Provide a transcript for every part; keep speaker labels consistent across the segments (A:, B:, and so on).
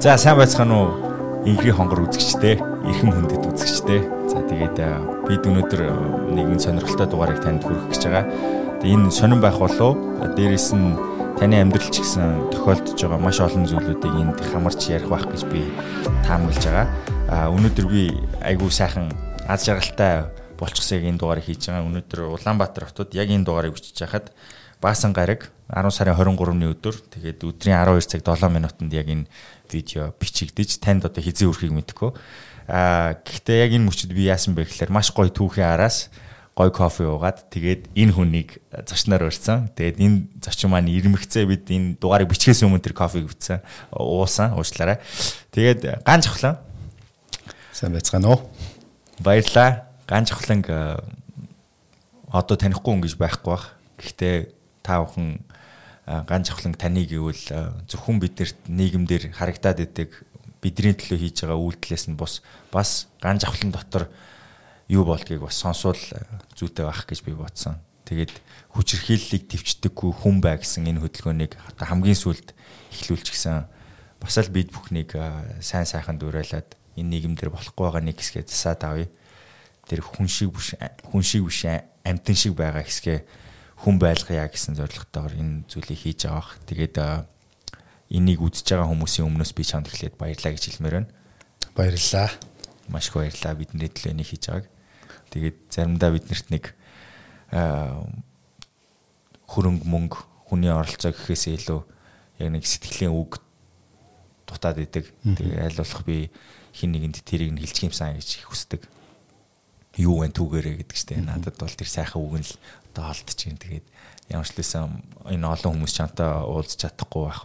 A: За сайн байцгаана уу? Инхри хонгор үзэгчтэй, эрхэм хүндэт үзэгчтэй. За тэгээд бид өнөөдөр нэгэн сонирхолтой дугаарыг танд хүргэх гэж байгаа. Энэ сонирн байх болов дээрэс нь таны амьдрал ч гэсэн тохиолдож байгаа маш олон зүйлүүдийг энд хамарч ярих байх гэж би таамаглаж байгаа. А өнөөдөр би айгүй сайхан аз жаргалтай болчихсыг энэ дугаарыг хийж байгаа. Өнөөдөр Улаанбаатар хотод яг энэ дугаарыг бичиж хахад Баасан гараг 10 сарын 23-ны өдөр тэгээд өдрийн 12 цаг 7 минутанд яг энэ видео бичигдэж танд одоо хизээ өрхийг мэдэхгүй. Аа гэхдээ яг энэ мөчөд би яасан бэ гэхээр маш гоё түүхийн араас гой кофе уугаад тэгээд энэ хүнийг зочноор урьсан. Тэгээд энэ зочин маань ирмэгцээ бид энэ дугаарыг бичгээс өмнө тэр кофег бичсэн. Уусан, уучлаарай. Тэгээд ганц хвлан
B: сайн байцгаана уу?
A: Баярлаа. Ганц хвлан одоо танихгүй хүн гэж байхгүй бах. Гэхдээ та бүхэн ганц авхлан таны гэвэл зөвхөн биднэрт нийгэмдэр харагдаад идэг бидний төлөө хийж байгаа үйлдэлээс нь бус бас ганц авхлан дотор юу болдгийг бас сонсвол зүйтэй байх гэж би бодсон. Тэгээд хүчирхийллийг төвчдөггүй хүн бай гэсэн энэ хөдөлгөөнийг хамгийн сүүлд эхлүүлж гисэн бас л бид бүхнийг сайн сайхан дуурайлаад энэ нийгэмдэр болохгүй байгаа нэг хэсгээ засаад авъя. Тэр хүн шиг биш хүн шиг биш амтэн шиг байгаа хэсгээ хүн байлгая гэсэн зорилготойгоор энэ зүйлийг хийж бах. Тэгээд энийг үзэж байгаа хүмүүсийн өмнөөс би чамд эхлээд баярлаа гэж хэлмээр байна.
B: Баярлалаа.
A: Маш их баярлалаа бидний төлөө энийг хийж байгааг. Тэгээд заримдаа биднэрт нэг хөрөнгө мөнгө хүний оролцоо гэхээсээ илүү яг нэг сэтгэлийн үг дутаад идэг. Тэгээ аль болох би хин нэгэнд тэрийг нь хэлчих юмсан гэж хүсдэг. Юу вэ түүгээрээ гэдэг чтэй. Надад бол тэр сайхан үг нь л одоо олдчихин. Тэгээд ямар ч лээсэн энэ олон хүмүүс чантай уулзч чадахгүй байх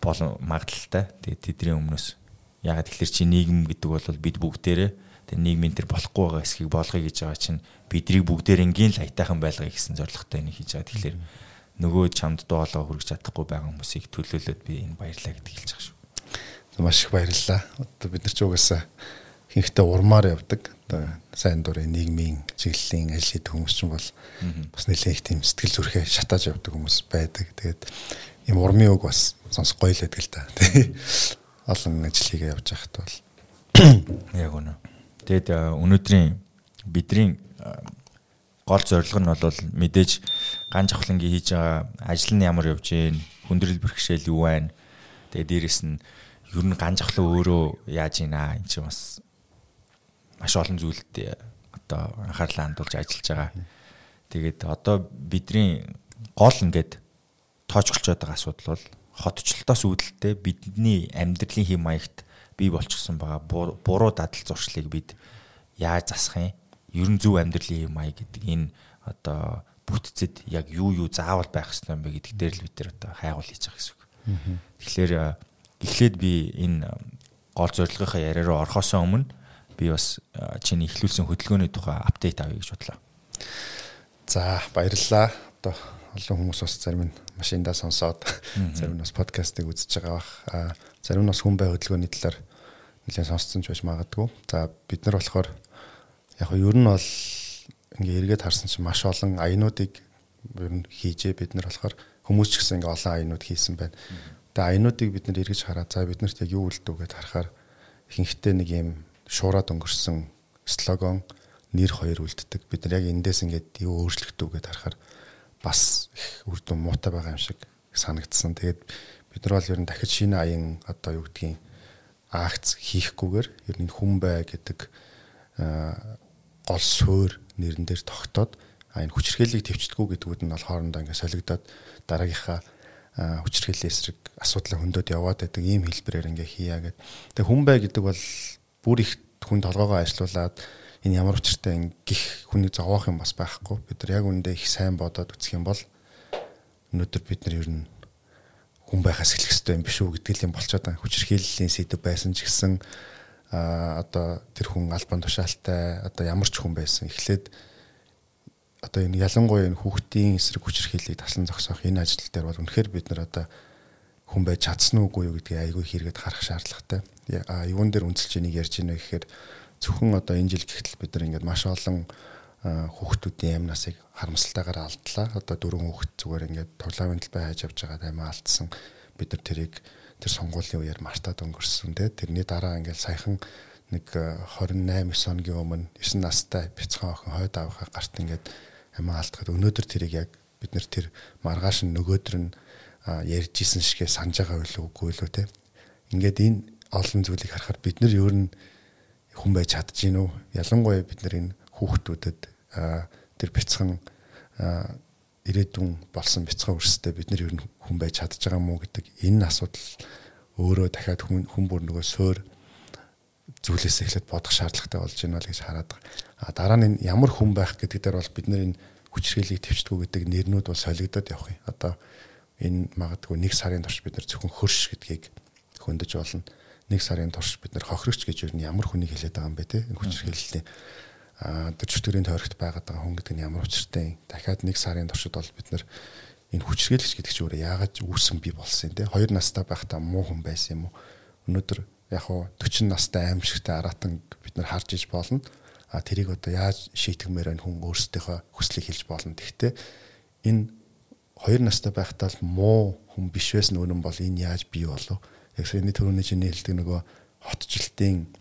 A: болон магадлалтай. Тэгээд тэдний өмнөөс ягаад тэгэхээр чи нийгэм гэдэг бол бид бүгдээрээ тэг нийгмийн тэр болохгүй байгаа хэсгийг болгоё гэж байгаа чинь бидрийг бүгдээр ингийн л айтайхан байлгая гэсэн зорилготой энийг хийж байгаа. Тэгэхээр нөгөө чамд доолоо хүргэж чадахгүй байгаа хүмүүсийг төлөөлөөд би энэ баярлаа гэдэг хэлж байгаа шүү.
B: Маш их баярлалаа. Одоо бид нар ч угаасаа хинхтээ урмаар явдаг. Одоо сайн дурын нийгмийн чиглэлийн аль шид хүмүүс ч бол бас нэлээд их тийм сэтгэл зүрхээ шатааж явдаг хүмүүс байдаг. Тэгээд юм урмын үг бас сонсох гоё л байдаг л да. Олон ажил хийгээ явж байхад бол
A: яг үнэ. Тэгээд өнөөдрийн бидний гол зорилго нь бол мэдээж ганц авхлангийн хийж байгаа ажил нь ямар явж гээ хүндрэл бэрхшээл юу байна. Тэгээд дээрэс нь ер нь ганц авхлан өөрөө яаж ийна эн чинь бас маш олон зүйлд одоо анхаарлаа хандуулж ажиллаж байгаа. Тэгээд одоо бидний гол ингээд тоочглож байгаа асуудал бол хотчлолтоос үүдэлтэй бидний амьдралын хэм маягт бий болчихсон байгаа буруу дадал зуршлыг бид яаж засах юм? Ер нь зөв амьдралын маяг гэдэг энэ одоо бүтцэд яг юу юу заавал байх ёстой юм бэ гэдэг дээр л бид нар одоо хайгуул хийж байгаа гэсэн үг. Тэгэхээр эхлээд би энэ гол зорилгынхаа яриа руу орохоос өмнө би бас чиний ихлүүлсэн хөдөлгөөний тухай апдейт авъя гэж бодлоо.
B: За баярлалаа. Одоо олон хүмүүс бас зарим нь машиндаа сонсоод зарим нь бас подкастыг үзэж байгаа бах. Зарим нь бас хүн бай хөдөлгөөний талаар нэлээд сонсцсон ч байж магадгүй. За бид нар болохоор яг нь ер нь бол ингээ эргээд харсан чинь маш олон аянуудыг ер нь хийжээ бид нар болохоор хүмүүс ч гэсэн ингээ олон аянууд хийсэн байна. Тэгээ аянуудыг бид нар эргэж хараад за биднэрт яг юу үлдв гэдээ харахаар ихэнхдээ нэг юм шуураад өнгөрсөн слогон нэр хоёр үлддэг. Бид нар яг эндээс ингээд юу өөрчлөгдөв гэдээ харахаар бас их үр дүн муутай байгаа юм шиг санагдсан. Тэгээд бид нар бол ер нь дахиж шинэ аян одоо юу гэдгийг акц хийхгүйгээр ер нь хүн бай гэдэг гол суурь нэрэн дээр тогтоод энэ хүчрхээлийг төвчдгүү гэдгүүд нь бол хоорондоо ингээд солигдоод дараагийнхаа хүчрхээлийн эсрэг асуудлаа хөндөд яваад байдаг ийм хэлбэрээр ингээ хийя гэдэг. Тэгээ хүн бай гэдэг бол бүр их хүн толгоогоо ажилуулад энэ ямар учиртай гих хүнийг зовоох юм бас байхгүй. Бид нар яг үндэ их сайн бодоод үзэх юм бол өнөөдөр бид нар ер нь хүн байхаас эхлэх хэрэгтэй юм биш үү гэдэг юм болчиход байгаа. Хүчирхийллийн сэдв байсан ч гэсэн а одоо тэр хүн албан тушаалтай одоо ямар ч хүн байсан эхлээд одоо энэ ялангуяа энэ хүүхдийн эсрэг хүчирхийллийг таслан зогсоох энэ ажил дээр бол үнэхээр бид нар одоо хүн байж чадсан уугүй юу гэдгийг айгүй хэрэгэд харах шаардлагатай. А юун дээр үнэлж энийг ярьж байна гэхээр зөвхөн одоо энэ жил гэхтэл бид нар ингээд маш олон хүүхдүүдийн амнасыг харамсалтайгаар алдлаа. Одоо дөрвөн хүүхд зүгээр ингээд тоглоомын талбай хайж явж байгаа таймаа алдсан. Бид нар тэрийг тэр сонгуулийн үеэр мартаад өнгөрсөн те. Тэрний дараа ингээд саяхан нэг 28 9 хоногийн өмнө 9 настай бяцхан охин хойд авахаа гарт ингээд амиа алдахад өнөөдөр тэрийг яг бид нар тэр маргааш нь нөгөөдөр нь ярьж исэн шигээ санаж байгаа үйл үгүй лөө те. Ингээд энэ олон зүйлийг харахаар бид нар ер нь хүн байж юм уу? Ялангуяа бид нар энэ хүүхдүүдэд тэр бяцхан ирээдүйн болсон бяцхан өрсөдөө бид нар ер нь хүн байж чадж байгаа мó гэдэг энэ асуудал өөрөө дахиад хүн хүн бүр нөгөө суур зүйлээс эхлээд бодох шаардлагатай болж байна л гэж хараад байгаа. А дараа нь ямар хүн байх гэдэг дээр бол бид нар энэ хүчрхийлийг төвчдгүү гэдэг нэрнүүд бол солигдоод явах юм. Одоо энэ магадгүй нэг сарын турш бид нар зөвхөн хөрш гэдгийг хөндөж болно. Нэг сарын турш бид нар хохирогч гэж юу ямар хүнийг хэлээд байгаа юм бэ те хүчрхийллийн а дөчтөрийн тойрогт байгаад байгаа хүн гэдэг нь ямар учиртай юм. Дахиад нэг сарын туршид бол бид нар энэ хүчрхийлэгч гэдэг чинь өөрөө яагаад үүсгэн бий болсон юм те. Хоёр настай байхдаа муу хүн байсан юм уу? Өнөөдөр яг уу 40 настай аимшигтай аратан бид нар харж иж болно. А тэрийг одоо яаж шийтгэмээр энэ хүн өөрсдийнхөө хүслийг хэлж болно. Тэгвэл энэ хоёр настай байхдаа л муу хүн биш байсан үнэн бол энэ яаж бий болов? Яг саяны төрөний чинь хэлдэг нөгөө хотчлтын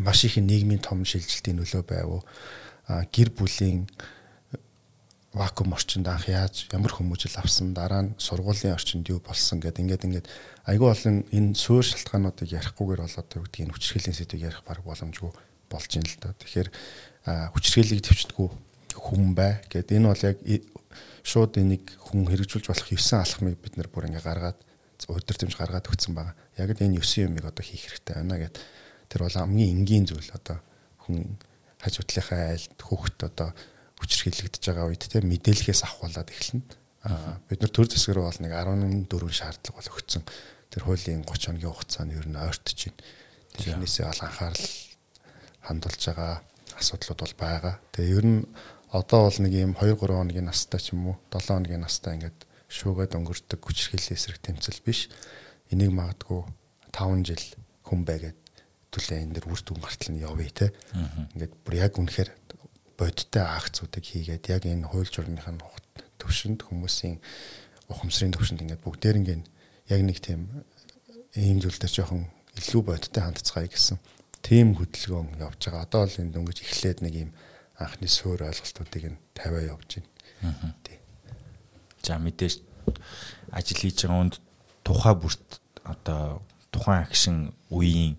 B: маш их нийгмийн том шилжилтийн нөлөө байв. А гэр бүлийн вакуум орчинд анх яаж ямар хүмүүжил авсан дараа нь сургуулийн орчинд юу болсон гэдэг ингээд ингээд айгүй олон энэ суур шалтгаануудыг ярихгүйгээр бол одоо юу гэдгийг хүчрхийллийн сэдвийг ярих баг боломжгүй болж ин л доо. Тэгэхээр хүчрхийллийг төвчдгүү хүн бай гэдэг энэ бол яг шууд энийг хүн хэрэгжүүлж болох 9 алхмыг бид нар бүр ингээ гаргаад удирдамж гаргаад өгсөн байгаа. Яг л энэ 9 юмыг одоо хийх хэрэгтэй байна гэд тэр бол хамгийн энгийн зүйл одоо хүн хаж утлынхаа айлд хүүхэд одоо хүчрхийлэгдэж байгаа үед те мэдээлэлээс авахулаад эхэлнэ. Аа бид нар төр засаг руу бол нэг 14 шаардлага бол өгсөн. Тэр хуулийн 30 хоногийн хугацаанд ер нь ойртож байна. Тэрнээсээ бол анхаарал хандуулж байгаа асуудлууд бол байгаа. Тэгээ ер нь одоо бол нэг юм 2 3 хоногийн настай ч юм уу 7 хоногийн настай ингээд шүүгээд өнгөрдөг хүчрхийллийн эсрэг тэмцэл биш. Энийг магадгүй 5 жил хүн байгээд түлээ энэ дэр үр дүн гартал нь явъя те. Ингээд бүр яг үнэхээр бодиттой акцуудыг хийгээд яг энэ хууль журмынхаа төвшөнд хүмүүсийн ухамсарын төвшөнд ингээд бүгдээр ингээд яг нэг тийм ийм зүйл дээр жоохон илүү бодиттой хандцгаая гэсэн тийм хөдөлгөөн явж байгаа. Одоо л энэ дөнгөж эхлээд нэг ийм анхны суур ойлголтуудыг нь тавиа явж байна. Тий.
A: За мэдээж ажил хийж байгаа хүнд тухай бүрт одоо тухайн агшин үеийн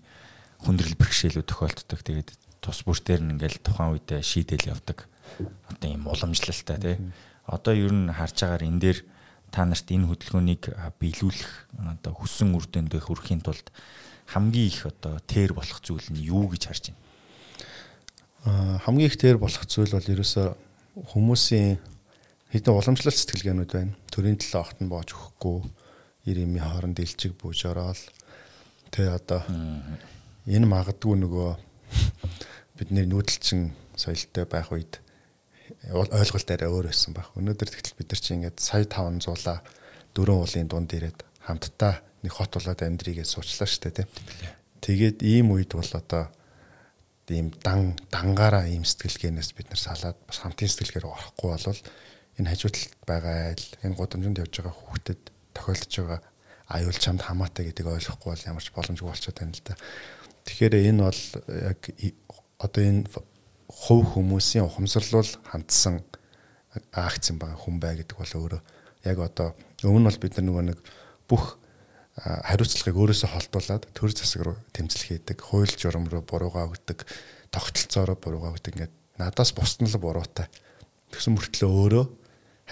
A: хүндрэл бэрхшээлүүд тохиолддог. Тэгээд тус бүртээр нь ингээл тухайн үедээ шийдэл явдаг. Одоо ийм уламжлалтай тий. Одоо ер нь харж байгаагаар энэ дээр та нарт энэ хөдөлгөөнийг биелүүлэх одоо хүссэн үр дүндээ хүрэхийн тулд хамгийн их одоо тээр болох зүйл нь юу гэж харж байна?
B: хамгийн их дээр болох зүйл бол ерөөсө хүмүүсийн хэдэн уламжлалт сэтгэлгээнүүд байна. Төрийн төлөө огтон боож өгөхгүй, ирэмийн хооронд илчиг бууж ороод тэгээ одоо энэ магадгүй нөгөө бидний нүүдэлчин соёлтой байх үед ойлголт арай өөр байсан байх. Өнөөдөр тэгтэл бид нар чинь ингээд сая 500-ла дөрөв уулын дунд ирээд хамтдаа нэг хот болоод амьдрийгээ суучлаа шүү дээ тийм. Тэгээд ийм үед бол одоо ийм дан дангаараа ийм сэтгэлгээнээс бид нар салаад бас хамтын сэтгэлгээр орохгүй болвол энэ хажуудалд байгаа айл энэ гудамжинд явж байгаа хүүхдэд тохиолдож байгаа аюул чамд хамаатай гэдгийг ойлгохгүй бол ямар ч боломжгүй болчиход байна л да. Тэгэхээр энэ бол яг одоо энэ хувь хүмүүсийн ухамсарлуул хандсан акц юм байгаа хүн бай гэдэг бол өөрөө яг одоо өмнө бол бид нар нөгөө нэг бүх хариуцлагыг өөрөөсөө холдуулаад төр засаг руу тэмцэл хийдэг, хууль журам руу буруугаа өгдөг, тогтолцоороо буруугаа өгдөг ингээд надаас бусд нь л буруутай. Тэгсэн мөртлөө өөрөө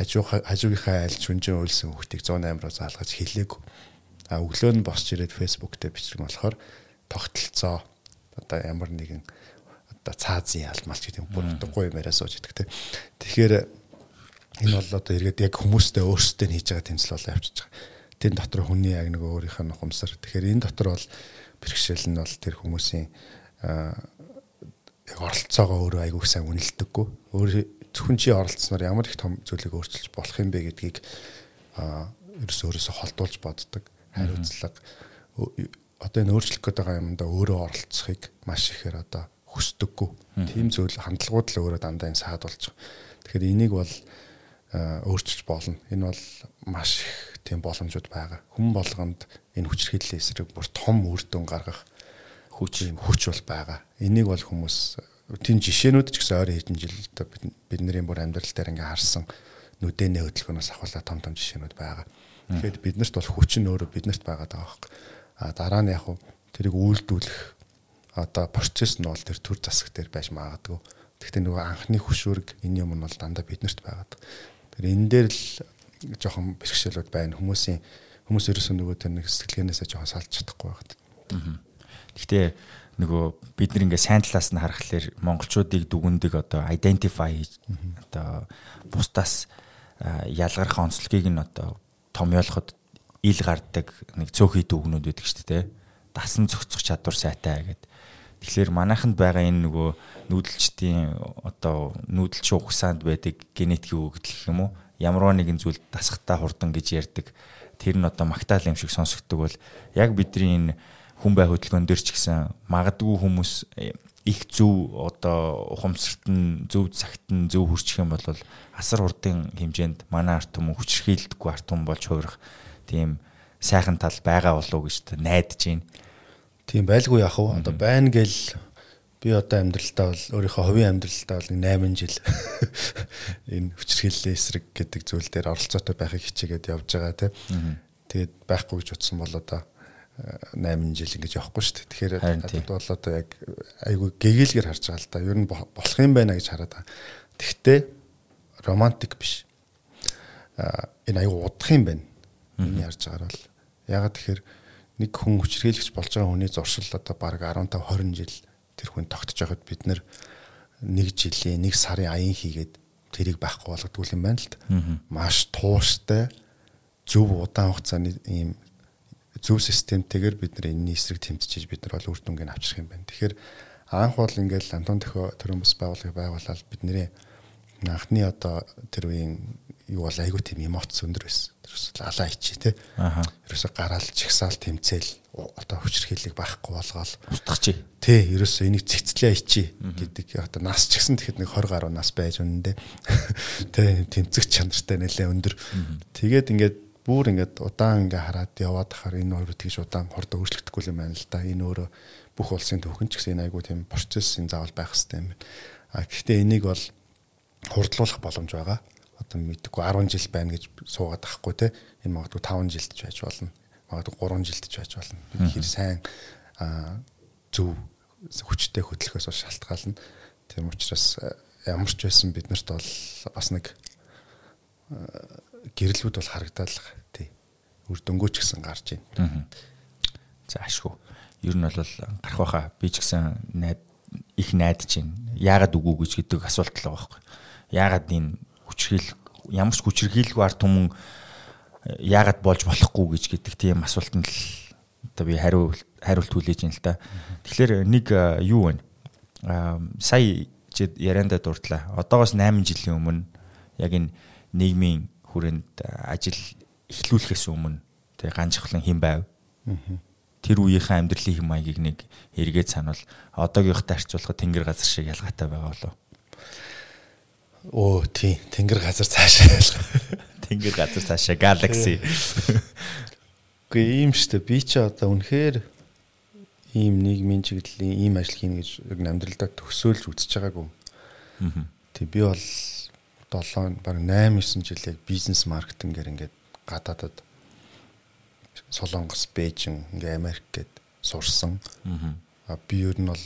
B: хажуу хажуугийнхаа аль шүнжин уйлсан хүүхдийг 108-аар заалгаж хэлээгүй. А өглөө нь босч ирээд Facebook дээр бичих болохоор тогтолцоо одоо ямар нэгэн одоо цаазын ялмалч гэдэг бүр утгагүй юм яриа сууж идэх те. Тэгэхээр энэ бол одоо эргээд яг хүмүүстэй өөрсдөө хийж байгаа тэмцэл болоо явчихж байгаа тэн дотор хүний яг нэг өөрийнх нь ухамсар. Тэгэхээр энэ дотор бол бэрхшээл нь бол тэр хүмүүсийн яг оролцоогоо өөрөө айгүй сайн үнэлдэггүй. Өөр зөвхөн чи оролцсноор ямар их том зүйлийг өөрчилж болох юм бэ гэдгийг а ерөөс өөрөөсөө холдуулж боддог. Хариуцлага одоо энэ өөрчлөх гээд байгаа юмдаа өөрөө оролцохыг маш ихээр одоо хүсдэггүй. Тийм зүйл хандлагууд л өөрөө дандаа энэ саад болж байгаа. Тэгэхээр энийг бол өөрчилж болно. Энэ бол маш их тийм боломжууд байгаа. Хүн болгонд энэ хүчирхийллийн эсрэг бүр том үр дүн гаргах хүч юм хүч бол байгаа. Энийг бол хүмүүс тийм жишээнүүд ч гэсэн ойрын хэдэн жил бидний бүр амьдрал дээр ингээ харсан нүдэнэ хөдөлгөөнөөс ахуулаад том том жишээнүүд байгаа. Тэгэхээр биднэрт бол хүч нь өөрөө биднэрт байгаа даа байхгүй. А дараа нь яг тэрийг үйлдүүлэх одоо процесс нь бол тэр төр засаг дээр байж магадгүй. Гэхдээ нөгөө анхны хөшүүрэг энэ юм нь бол дандаа биднэрт байгаа. Тэр энэ дээр л жоохон бэрхшээлүүд байна. Хүмүүсийн хүмүүс ерөөсөө нөгөө тэр нэг сэтгэлгээнээсээ жоохон салж чадахгүй байгаад.
A: Гэхдээ нөгөө бид нэг ингээ сайн талаас нь харахаар монголчуудыг дүгндэг одоо identify одоо бусдаас ялгарх онцлогийг нь одоо томьёолоход ил гардаг нэг цөөхий дүгнүүд байдаг шүү дээ. Дасан зохицох чадвар сайтай гэдэг. Тэгэхээр манайханд байгаа энэ нөгөө нүүдэлчдийн одоо нүүдэлч угсаанд байдаг генетикийн гэх юм уу? Ямар нэгэн зүйл дасахтаа хурдан гэж ярьдаг. Тэр нь одоо магтаал юм шиг сонсогддог бол яг бидний энэ хүн бай хөдөлгөөн дээр ч гэсэн магадгүй хүмүүс э, их зөв одоо ухамсарт нь зөв цагт нь зөв хүрчих юм бол асар хурдын хэмжээнд манай арт түмэн хүчрхийлдэггүй арт түмэн болж хувирах тийм сайхан тал байгаа болов уу гэж найдаж байна.
B: Тийм байлгүй яах вэ? Одоо байна гэл би одоо амьдралдаа бол өөрийнхөө хувийн амьдралдаа бол 8 жил энэ хүчрхийллийн эсрэг гэдэг зүйл дээр оролцоотой байхыг хичээгээд явж байгаа тийм. Тэгээд байхгүй гэж утсан бол одоо 8 жил ингэж явахгүй шүү дээ. Тэгэхээр надад бол одоо яг айгүй гэгээлгэр харж байгаа л да. Ер нь болох юм байна гэж хараад байгаа. Тэгтээ романтик биш. А энэ айгүй удах юм байна. Миний харж байгаагаар бол ягаад тэгэхээр нэг хүн хүчрхийлэгч болж байгаа хүний зуршил одоо баг 15 20 жил тэр хүн тогтож байхад бид нэг жилийн нэг сарын аян хийгээд тэрийг байхгүй болгодог юм байна л да. Маш тууштай зөв удаан хугацааны ийм зөв системтэйгээр бид нар энэний эсрэг тэмцэж бид нар бол үр дүнгийг авчрах юм байна. Тэгэхээр анх бол ингээл Антон төхөө төрөн бас байгууллагыг байгуулаад бидний анхны одоо тэр үеийн юу бол айгүй тийм эмоц өндөр байсан. Тэрс лалаа ичи те. Аха. Ерөөсө гараал чигсаал тэмцээл одоо хүчрхийлийг байхгүй болгоол
A: устгах чи.
B: Тэ ерөөсө энийг цэцлээ ичи гэдэг одоо нас ч гэсэн тэгэхэд нэг 20 гаруй нас байж үнэндээ. Тэ тэмцэх чанартай нэлээ өндөр. Тэгээд ингээд бүр ингээд удаан ингээ хараад яваад тахаар энэ хоёр тэгж удаан хурд өөрчлөгдөхгүй юм байна л да. Энэ өөрөө бүх улсын төвхөн ч гэсэн айгүй тийм процессын заавал байх хэрэгтэй юм байна. А гэхдээ энийг бол хурдлуулах боломж байгаа. Одоо мэдээгүй 10 жил байна гэж суугаад тахгүй те. Энэ магадгүй 5 жилдж байж болно. Магадгүй 3 жилдж байж болно. Хэр сайн зөв хүчтэй хөдөлгөхөөс шалтгаална. Тийм учраас ямар ч байсан биднэрт бол бас нэг гэрлүүд бол харагдаад л тий. Үр дөнгөж гэсэн гарч байна.
A: За ашгүй. Ер нь бол гарах байхаа би ч гэсэн найд их найдаж байна. Яагаад үгүй гэж гэдэг асуулт л байгаа байхгүй. Яагаад энэ хүчрхийл ямар ч хүчрхийлгүй арт түмэн яагаад болж болохгүй гэж гэдэг тийм асуултанд л одоо би хариу хариулт хүлээж байна л да. Тэгэхээр нэг юу вэ? Аа сая ярианда дурдлаа. Одоогоос 8 жилийн өмнө яг энэ нийгмийн хүрээнд ажил эхлүүлэхээс өмнө тэг ганцхан хэн байв. Тэр үеийнхээ амьдралын хэм маягийг нэг эргээд санал одоогийнхтай харьцуулахад тэнгэр газар шиг ялгаатай байгаа болов.
B: Оо тий, тэнгэр газар цаашаа.
A: Тэнгэр газар цаашаа galaxy.
B: Гэхдээ ийм штэ би ч одоо үнэхээр ийм нийгмийн чиглэлийн ийм ажил хийнэ гэж яг амьдралдаа төсөөлж үзэж байгаагүй. Аа. Тэг би бол 7 баг 8 9 жил яг бизнес маркетингээр ингээд гадаадад Солонгос, Бээжин, ингээ Америк гээд сурсан. Аа би ер нь бол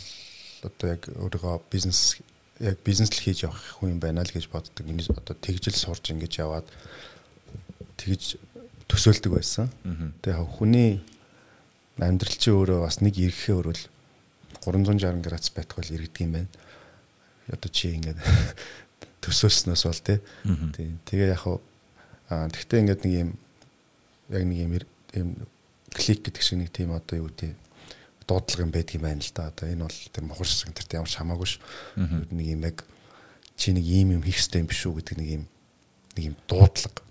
B: одоо яг өөрийгөө бизнес яг бизнес л хийж явах хүн юм байна л гэж боддог. Миний одоо тэгжэл сурж ингэж яваад тэгж төсөөлдөг байсан. Тэгээ хүний амьдрал чи өөрөө бас нэг ирэхээ өрөөл 360 градус байх бол иргэдэг юм байна. Одоо чи ингээд төсөөлснөөс бол тий. Тэгээ яг хуу тэгтээ ингээд нэг юм яг нэг юм юм клик гэдэг шиг нэг тийм одоо юу тий дуудлага юм байдаг юм байна л да. Одоо энэ бол тийм мухарсан тэр ямар ч хамаагүй ш. Нэг юм яг чи нэг ийм юм хийх хэрэгтэй юм биш үү гэдэг нэг юм нэг юм дуудлага.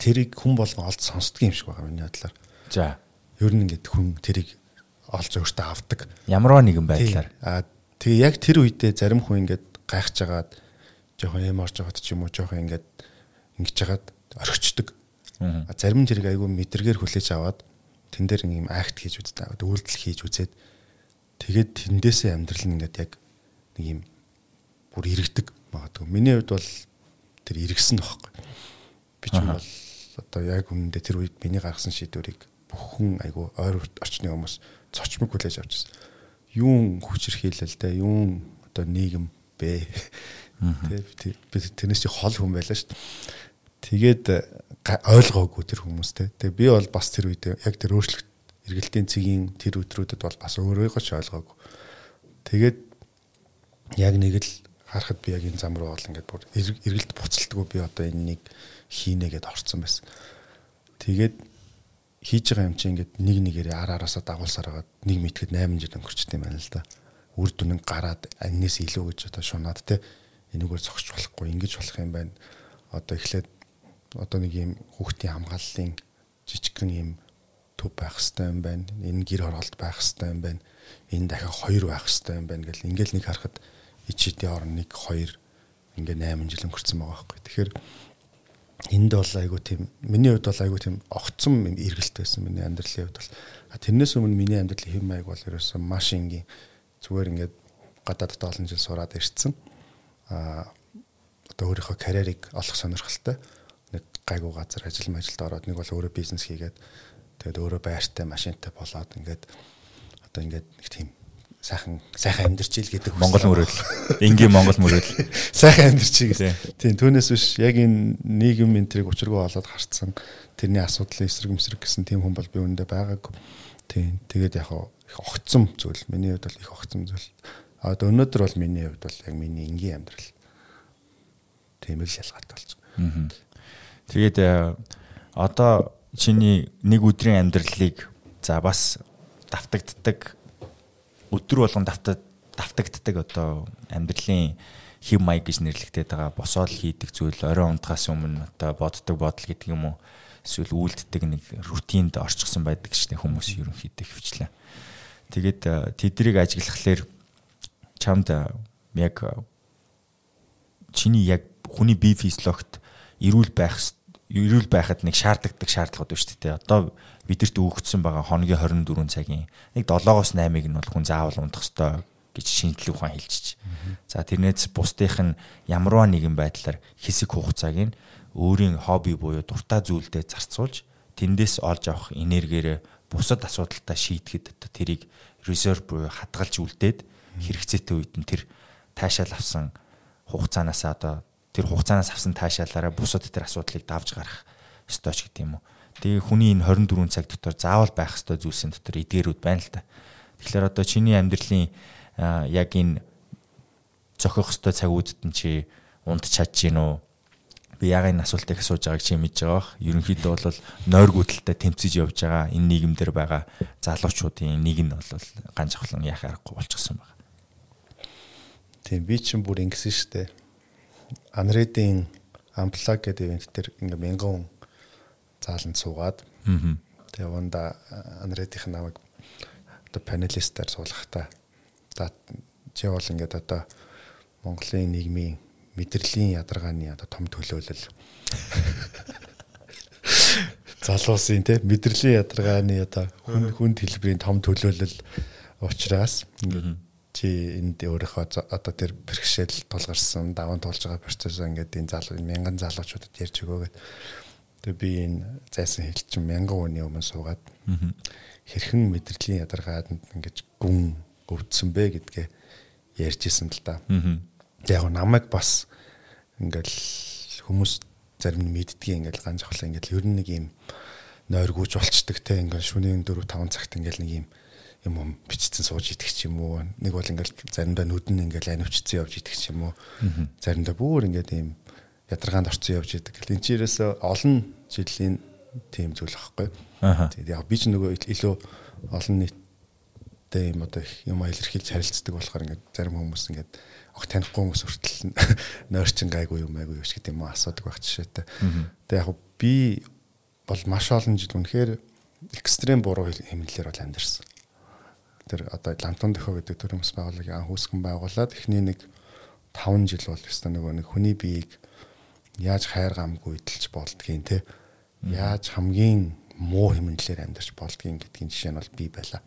B: Тэрийг хүн болгон олд сонсдгийм шиг байгаа миний бодлоор.
A: За.
B: Ер нь ингээд хүн тэрийг олж өөртөө авдаг.
A: Ямарваа нэгэн байдлаар.
B: Аа тэгээ яг тэр үедээ зарим хүн ингээд гайхаж жагаад жоохон эм орж байгаад ч юм уу жоохон ингээд ингэж жагаад орхичдөг. Аа зарим нь тэрийг айгүй мэдэргээр хүлээж аваад тэн дээр нэг юм акт хийж үздэг. Үйлдэл хийж үзээд тэгээд тэндээсээ амьдрал нь ингээд яг нэг юм бүр иргэдэг магадгүй. Миний хувьд бол тэр иргэсэн тоххой. Би ч бол одоо яг үнэндээ тэр үед миний гаргасан шийдвэрийг бүхэн айгу ойр орчны хүмүүс цочмог хүлээж авчихсан. Юун хүчрхийлэл дээ, юун одоо нийгэм бэ. Тэ би тэрнээс чи хол хүн байлаа шүү дээ. Тэгээд ойлгоогүй тэр хүмүүс те. Тэгээ би бол бас тэр үед яг тэр өөрчлөлт эргэлтийн цэгийн тэр өдрүүдэд бол бас өөрийгөө ч ойлгоогүй. Тэгээд яг нэг л харахад би яг энэ зам руу бол ингээд бүр эргэлт буцалтгүй би одоо энэ нэг хийнэ гэд орцсон байсан. Тэгээд хийж байгаа юм чи ингээд нэг нэгээрээ ар араасаа дагуулсаар хагаад нэг мэтгэд 8 жил өнгөрчт юм байна л да. Үр дүн нь гараад аннээс илүү гэж одоо шунаад те энэгээр зогсож болохгүй ингэж болох юм байна. Одоо эхлээд одоо нэг юм хүүхдийн хамгааллын жижигхэн юм төв байх хэрэгтэй юм байна. Энэ гэр оролт байх хэрэгтэй юм байна. Энэ дахиад хоёр байх хэрэгтэй юм байна гэл ингээл нэг харахад ичидийн орн 1 2 ингээ 8 жил өнгөрцөн байгаа байхгүй. Тэгэхээр энд бол айгу тийм миний хувьд бол айгу тийм огцом эргэлт байсан миний амьдралын хувьд бол тэрнээс өмнө миний амьдралын хэм маяг бол ерөөсөн маш ингийн зүгээр ингээд гадаадд олон жил сураад ирсэн. А одоо өөрийнхөө карьерийг олох сонирхолтой нэг гайгүй газар ажил мажилд ороод нэг бол өөрөө бизнес хийгээд тэгээд өөрөө байртай машинтай болоод ингээд одоо ингээд нэг тийм сайхан сайхан амьдарч ил гэдэг
A: Монгол мөрөдөл. Энгийн Монгол мөрөдөл.
B: Сайхан амьдарч ил. Тийм түүнээс биш яг энэ нийгэм энтрийг учиргүй болоод харцсан тэрний асуудлын эсрэг мэсрэг гэсэн тийм хүн бол би үүндээ байгаагүй. Тийм тэгээд яг их огцом зүйл. Миний хувьд бол их огцом зүйл. А өнөөдөр бол миний хувьд бол яг миний энгийн амьдрал. Тийм л ялгаатай байгаа.
A: Тэгээд э, одоо чиний нэг өдрийн амьдралыг за бас давтагддаг өдөр болгон давтад давтагддаг одоо амьдралын хэв маяг гэж нэрлэгдээд байгаа босоод хийдэг зүйл орой унтахаас өмнө одоо боддог бодол гэдэг юм уу эсвэл үйлддэг нэг рутинд орчихсон байдаг ч хүмүүс ерөнхийдөө хөвчлээ. Тэгээд э, тэдрийг ажиглахлаэр чамд э, яг чиний яг хүний бие физиологт эрүүл байх эрүүл байхад нэг шаардлагатай шаардлагууд байна шүү дээ. Одоо бидэрт өгөгдсөн байгаа хоногийн 24 цагийн нэг 7-оос 8-ыг нь бол хүн заавал унтах ёстой гэж шинжлэх ухаан хэлчихэж. За тэрнээс бусдынх нь ямарваа нэгэн байдлаар хэсэг хугацааг нь өөрийн хобби буюу дуртай зүйлдээ зарцуулж тэндээс олж авах энергиээр бусад асуудалтай шийдэхэд одоо тэрийг резерв буюу хадгалж үлдээд хэрэгцээтэй үед нь тэр таашаал авсан хугацаанаас одоо тэр хугацаанаас авсан таашаалаараа бусад тэр асуудлыг давж гарах ёстой ч гэдэм уу. Тэгээ хүний энэ 24 цаг дотор заавал байх ёстой зүйлсийн дотор эдгээрүүд байна л та. Тэгэхээр одоо чиний амьдралын яг энэ зохих ёстой цагуудад нь чи унд чадж гин үү? Би яг энэ асуултыг асууж байгааг чи мэдж байгаа бах. Ерөнхийдөө бол нойр гүдэлтэй тэмцэж явж байгаа энэ нийгэмдэр байгаа залуучуудын нэг нь бол ганц ахлан яах аргагүй болчихсон байна.
B: Тийм би чинь бүр ингэсэн штэ. Анредийн амплаг гэдэг ивент дээр ингээ мянган зааланд суугаад тэгээ унда анредийнх намайг одоо панелистаар суулгахтаа чи бол ингээд одоо Монголын нийгмийн мэдрэлийн ядаргааны одоо том төлөөлөл. Залуусын тий мэдрэлийн ядаргааны одоо хүн хүнд хэлбэрийн том төлөөлөл учраас чи энд өөрийнхөө одоо тэр бэрхшээл тулгарсан даван тулж байгаа процессоо ингээд энэ залуу мянган залуучуудад ярьж өгөөгээд Тэгээ би энэ зайсан хэлчин мянган хүний өмнө суугаад хэрхэн мэдрэлийн ядаргаад ингэж гүн өвдсөн бэ гэдгээ ярьж исэн л да. Яг намайг бас ингээл хүмүүс зарим нь мэддгийг ингээл ганц хавлаа ингээл ер нь нэг юм нойргууж болчдөг те ингээл шөнийн 4 5 цагт ингээл нэг юм юм юм бичсэн сууж ч юм уу нэг бол ингээл заримдаа нүдэн ингээл анивчцсан явж ч юм уу заримдаа бүр ингээд юм ядаргаанд орцсон явж идэг. Энд чирээс олон жилийн тийм зүйл аахгүй. Тэгээд яг би ч нөгөө илүү олон нийт надтай юм одоо их юм илэрхийлж харилцдаг болохоор ингээд зарим хүмүүс ингээд ог танихгүй хүмүүс хүртэл нойрчин гайгүй юм айгүй юу гэдэг юм уу асуудаг байх жишээтэй. Тэгээ яг би бол маш олон жил үнэхээр экстрем буруу хэмнэлээр бол амьдэрсэн. Тэр одоо лантон дөхөө гэдэг төрөмс байгууллагыг анх үүсгэн байгуулад эхний нэг 5 жил бол өстө нөгөө нэг хүний биеийг яаж хайр гамгүй идэлж болдгийг те яаж хамгийн муу хэмнэлээр амьдарч болдгийг гэдгийн жишээ нь бол би байла.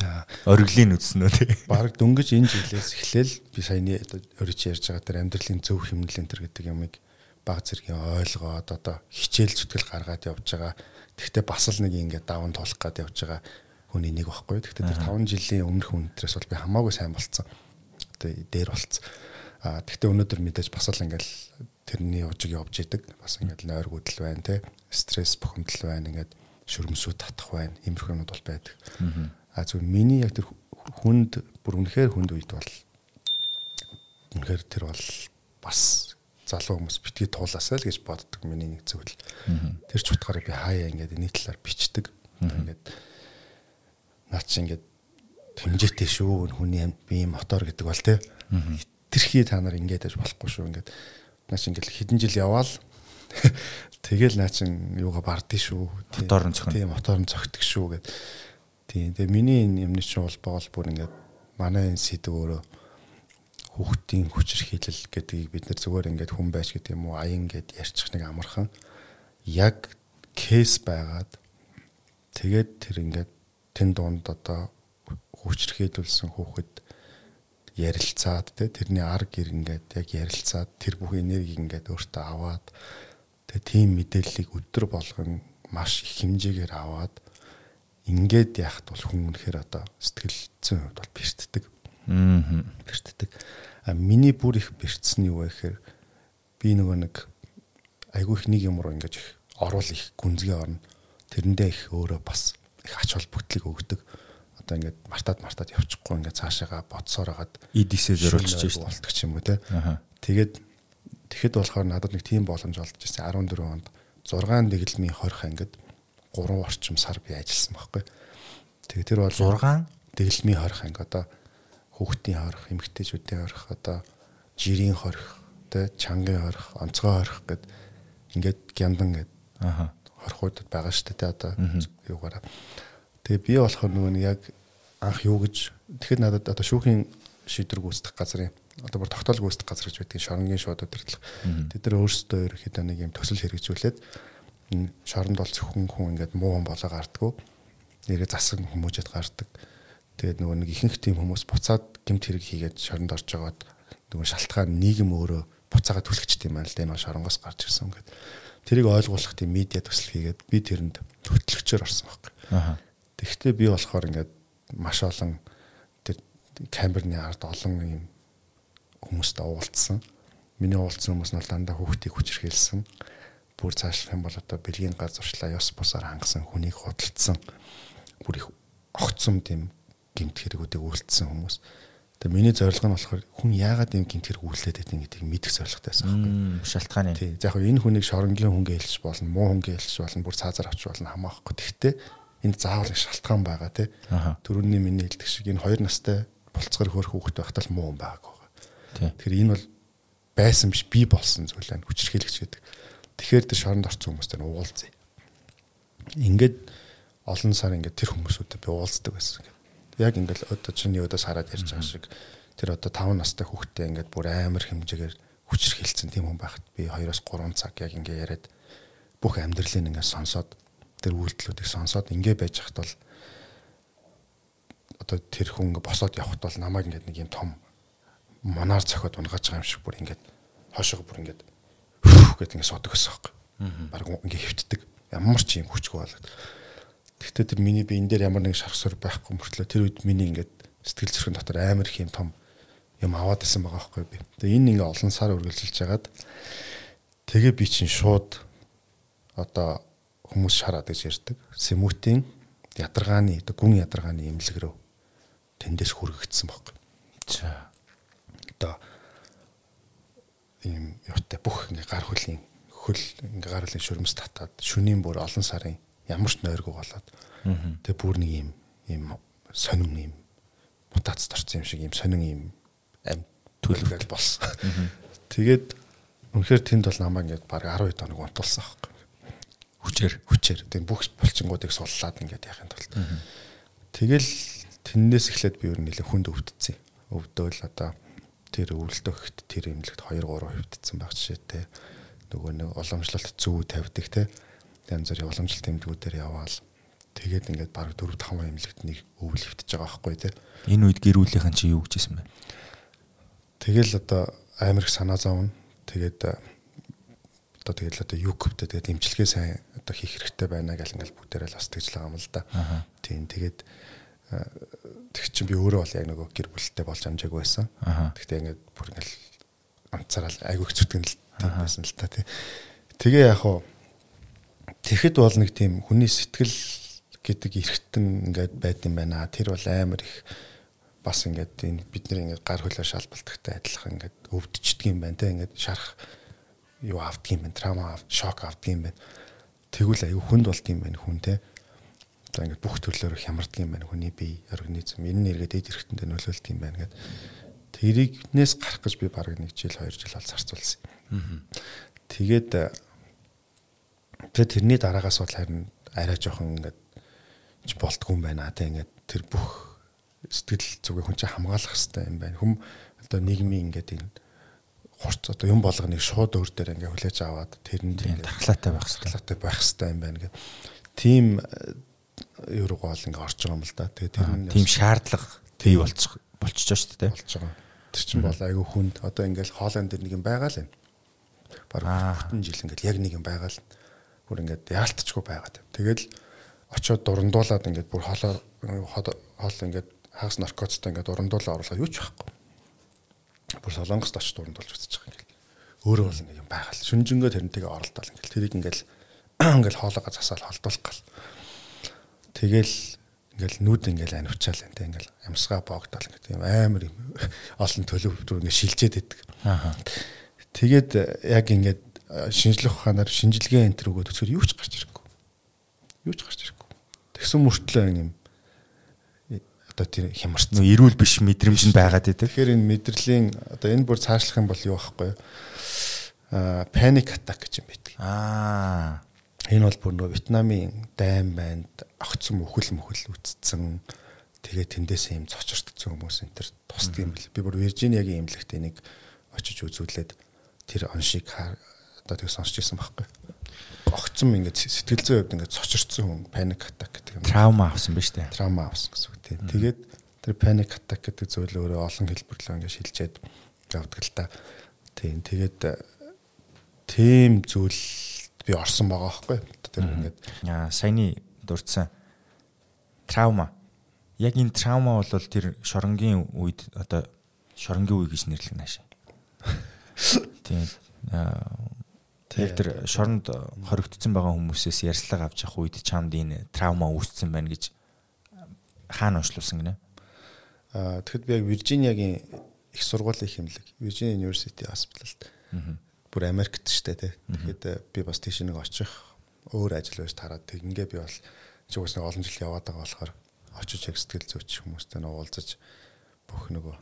A: Аа. Ориглын үзнэ үү тий.
B: Бараг дөнгөж энэ жилээс эхлээл би саяны өрөж ярьж байгаа тэр амьдралын зөв хэмнэлэн төр гэдэг ямыг баг зэргийн ойлгоод одоо хичээл зүтгэл гаргаад явж байгаа. Тэгвэл бас л нэг ингээд даван тулах гад явж байгаа хүний нэг баггүй. Тэгвэл тэр 5 жилийн өмнөх үнэтрээс бол би хамаагүй сайн болцсон. Одоо дээр болцсон. Аа тэгвэл өнөөдөр мэдээж бас л ингээд тэрний ужиг явж идэг. Бас ингээд нойр гүдэл байна те. Стресс бухимдал байна. Ингээд шүрмсүүд татах байна. Иймэрхүү юмуд бол байдаг. А зөв миний яг тэр хүнд бүр үнэхээр хүнд үед бол үнэхээр тэр бол бас залуу хүмүүс битгий туулаасаа л гэж боддог миний нэг зүйл. Тэр ч утгаараа би хаяа ингээд энэ талаар бичдэг. Ингээд наад чи ингээд хэмжээтэй шүү хүний амьд би мотор гэдэг бол те. Тэрхий та нар ингээд яж болохгүй шүү ингээд наа чи ингээд хэдэн жил яваал тэгэл наа чин юугаа бардий шүү.
A: Мотор нь цохно.
B: Тийм мотор нь цогтөг шүү гэд. Тийм. Тэгээ миний энэ юмны чинь бол бол бүр ингээд манай энэ сэдв өөрөө хүүхдийн хүчирхийлэл гэдгийг бид нэр зүгээр ингээд хүн байж гэдэг юм уу аян гэд ярьчих нэг амархан яг кейс байгаад тэгээд тэр ингээд тэн дунд одоо хүчирхийлүүлсэн хүүхэд ярилцаад тэ тэрний арг гэр ингээд яг ярилцаад тэр бүх энергийг ингээд өөртөө аваад тэгээ тийм мэдээллийг өдөр болгон маш их хэмжээгээр аваад ингээд яхад бол хүн үнэхээр одоо сэтгэл зүйн хувьд бол бэртдэг. Аа. Бэртдэг. А миний бүр их бэртсэн юу вэ гэхээр би нөгөө нэг айгүй их нэг юм руу ингэж их орвол их гүнзгий орно. Тэрэндээ их өөрөө бас их ач холбогдлыг өгдөг. Одоо ингээд мартаад мартаад явчихгүй ингээд цаашаага бодсоор хагаад
A: идисээ зориулж
B: болтго ч юм уу те. Тэгээд тэгэхэд болохоор надад нэг тийм боломж олдож ирсэн 14 онд 6 дэглэмийн 20 ангид 3 орчим сар би ажилласан байхгүй. Тэгээ тэр бол
A: 6
B: дэглэмийн хорих анги одоо хүүхдийн хорих, эмэгтэйчүүдийн хорих, одоо жирийн хорих, тэ чангийн хорих, онцгой хорих гэд ингээд гяндан гэд
A: аха
B: хорхуудад байгаа шүү дээ одоо юугаараа. Тэгээ би болохоор нөгөө нэг яг анх юу гэж тэгэхэд надад одоо шүүхийн шийдвэр гүйцэтгэх газрын одоо бүр тогтоол гүйцэтгэх газар гэж байдгийг шоронгийн шууд удирдлага. Тэд нар өөрсдөө ерөөхдөө нэг юм төсөл хэрэгжүүлээд шоронд бол зөвхөн хүн ингээд муу хүн болоо гардггүй. Нэрээ засаг хүмүүжэд гардаг. Тэгээд нөгөө нэг ихэнх тийм хүмүүс буцаад гимт хэрэг хийгээд шоронд орж байгаад нөгөө шалтгаан нийгэм өөрөө буцаагаа түлхэж тийм байл л энэ шоронгоос гарч ирсэн гэдэг. Тэрийг ойлгуулах тийм медиа төсөл хийгээд би тэрэнд хөтлөгчөөр орсон байхгүй.
A: аха
B: Тэгэхдээ би болохоор ингээд маш олон тэр камерны ард олон юм хүмүүстэй уулзсан. Миний уулзсан хүмүүс нь дандаа хүүхдийг хүчрхийлсэн бүр цаашлах юм бол одоо бэлгийн газарчлаа ёс бусаар хангасан хүнийг худалдсан бүр их огцом тийм гимт хэрэгүүдийг үйлдэлсэн хүмүүс. Тэгээ миний зорилго нь болохоор хүн яагаад ийм гимт хэрэг үйлдэлээд байдгийг гэдгийг мэдэх зорилготой байсан байхгүй.
A: шалтгааны.
B: Тий. За яг энэ хүнийг шоронгийн хүнгээ хэлж болно, муу хүнгээ хэлж болно, бүр цаазаар авч болно хамаахгүй. Тэгтээ энд заавал шалтгаан байгаа тий. Төрөний миний хэлдэг шиг энэ хоёр настай болцгор хөрх хүүхэд байхдаа л муу хүн байгаагүй.
A: Тий.
B: Тэгэхээр энэ бол байсан биш би болсон зүйл байна. Хүчрхийлэгч гэдэг. Тэгэхээр тэр шоронд орсон хүмүүстэй нь уулзъя. Ингээд олон сар ингээд тэр хүмүүсүүдэд би уулздаг байсан. Яг ингээд одоо чиний өдөөс хараад ярьж байгаа шиг тэр одоо 5 настай хүүхдээ ингээд бүр амар хэмжээгээр хүчрхийлсэн тийм хүн байхад би 2-3 цаг яг ингээд яриад бүх амьдралыг ингээд сонсоод тэр үйлдэлүүдийг сонсоод ингээд байж хат бол одоо тэр хүн босоод явхад бол намайг ингээд нэг юм том монаар цохиод унгааж байгаа юм шиг бүр ингээд хошоо бүр ингээд гэдэг ингээд суудаг гэсэн юм. Бараг ингээд хөвтдөг. Ямар ч юм хүчгүй болоод. Гэхдээ тэр миний би энэ дээр ямар нэг шарх сур байхгүй мөртлөө тэр үед миний ингээд сэтгэл зүрхэн дотор амар их юм том юм аваад исэн байгаа байхгүй би. Тэгээ энэ ингээд олон сар үргэлжилж хагаад тэгээ би чинь шууд одоо хүмүүс шараад гэж ярьдаг. Сэмүтийн ядаргааны одоо гүн ядаргааны имлэг рүү тэндээс хүргэгдсэн байхгүй.
A: За.
B: Одоо ийм юутай бүх ингээ гар хөлийн хөл ингээ гар хөлийн шүрмс татаад шөнийн бүр олон сарын ямар ч нойргүй болоод тэгээ бүр нэг ийм ийм сонин юм мутацд орсон юм шиг юм сонин юм ам төлөвлөл болсон. Тэгээд үнэхээр тэнд бол намаа ингээд баг 12 хоног унтулсан аахгүй.
A: Хүчээр
B: хүчээр тийм бүх булчингуудыг суллаад ингээд яхахын тулд. Тэгэл тэрнээс эхлээд би ер нь нэлээд хүнд өвдсөн. Өвдөөл одоо тэр өвлөлтөөхт тэр имлэгт 2 3 хөвдсөн баг жишээтэй. Нөгөө нэг уламжлалт зүү тавьдаг те. Янз бүрийн уламжлалт имлгүүдээр яваал. Тэгээд ингээд баг 4 5 имлэгт нэг өвөл хөвтөж байгаа байхгүй те.
A: Энэ үед гэр бүлийнхэн чи юу гэжсэн бэ?
B: Тэгэл одоо амар их санаа зовно. Тэгээд одоо тэгэл одоо юу хөвтө тэгээд имчилгээ сайн одоо хийх хэрэгтэй байна гэл ингээл бүгдээрээ л бас тэгж л байгаа юм л да. Тийм тэгээд тэг чинь би өөрөө бол яг нөгөө гэр бүлтэй болж амжаагүй байсан. Гэхдээ ингээд бүр ингээл ганцаараа айгүй хэцүүтгэн л байсан л та тий. Тэгээ яг хуу тэгэхэд бол нэг тийм хүний сэтгэл гэдэг эргэтэн ингээд байд юм байна. Тэр бол амар их бас ингээд энэ бид нар ингээд гар хөлөө шалбалтагтай адилхан ингээд өвдчихдөг юм байна те. Ингээд шарах юу автдаг юм байна трама авт шок автдаг юм байна. Тэгвэл аюу хүнд болд юм байна хүн те. Одоо ингээд бүх төрлөөр хямардаг юм байна хүний бие организм. Энэ нэргээд эд эргэтэндээ нөлөөлт юм байна гэд. Тэрийгнээс гарах гэж би баг нэг жил 2 жил бол зарцуулсан. Тэгээд тэгээд тэрний дараагаас бол харин арай жоохон ингээд болтгүй юм байна те ингээд тэр бүх сэтгэл зүгээ хүн чинь хамгаалах хэрэгтэй юм байна. Хүм одоо нийгмийн ингээд энэ хурц одоо юм болгоныг шууд өөр дээр ингээд хүлээж аваад тэрэнд
A: ингээд дархлаатай байх хэрэгтэй.
B: Байх хэрэгтэй юм байна гэх. Тим юу руу гол ингээд орж байгаа юм л да. Тэгээ
A: тэр нь тийм шаардлага тий болчих болчихж байгаа шүү дээ.
B: Болж байгаа. Тэр чинь бол айгүй хүнд одоо ингээд хооланд дээр нэг юм байгаа л юм. Бараг бүтэн жил ингээд яг нэг юм байгаа л бүр ингээд яалтчгүй байгаад. Тэгэл очиод дурандуулаад ингээд бүр хоолоо хоол ингээд хагас наркотиктой ингээд урандуулаа оруулаад юу ч байхгүй. Бүр солонгост очиж урандуулж үзэж байгаа ингээд. Өөрөө бол ингээд юм байгаал. Шүнжэнгөө тэрнтэйгээ оролдоол ингээд тэрийг ингээд ингээд хоолоогоо засаал холдуулах гал. Тэгэл ингээл нүд ингээл анивчаал энэ ингээл амсгаа боогдол ингээд юм амар юм олон төлөв рүү ингээд шилжээд идэг. Аа. Тэгээд яг ингээд шинжлэх ухаанаар шинжилгээ энэ төр өгөөд өчгөр юу ч гарч ирэхгүй. Юу ч гарч ирэхгүй. Тэгсэн мөртлөө юм одоо тэр хямарсан.
A: Эрүүл биш мэдрэмж нь байгаад байдаг.
B: Тэгэхээр энэ мэдрэлийн одоо энэ бүр цаашлах юм бол юу байхгүй юу? Аа panic attack гэж юм байдаг.
A: Аа.
B: Энэ бол бүр нөө Вьетнамын дайм байнд огцсон мөхөл мөхөл үтцсэн. Тэгээ тэндээс юм цочирдсон хүмүүс энэ төр тусдаг юм бэл. Би бүр Виржиниагийн имлэгт энийг очиж үзүүлээд тэр оншиг одоо тэг сонсч ирсэн байхгүй огцом ингээд сэтгэл зүйн хувьд ингээд цочирдсан хүн паник атак гэдэг юм.
A: Траума авсан биз дээ.
B: Траума авсан гэсэн үг тийм. Тэгээд тэр паник атак гэдэг зүйл өөрөө олон хэлбэрлөө ингээд шилжээд явдаг л та. Тийм. Тэгээд тийм зүйл би орсон байгаа байхгүй. Тэр ингээд
A: саяны дурдсан траума. Яг энэ траума бол тэр шоронгийн үед одоо шоронгийн үе гэж нэрлэх наашаа. Тийм Яг тэр шоронд хоригдсон байгаа хүмүүсээс ярьслага авч явах үед чамд энэ траума үүссэн байна гэж хаана уншлуулсан гинэ?
B: Аа тэгэхэд би яг Виржиниагийн их сургуулийн хэмлэг, Virginia University Hospital-д. Бүр Америкт штэ тий. Тэгэхэд би бас тийш нэг очих өөр ажил байж тараад тэгингээ би бол чигээс нэг олон жил яваад байгаа болохоор очиж яг сэтгэл зүйч хүмүүстэй нэг уулзаж бүх нөгөө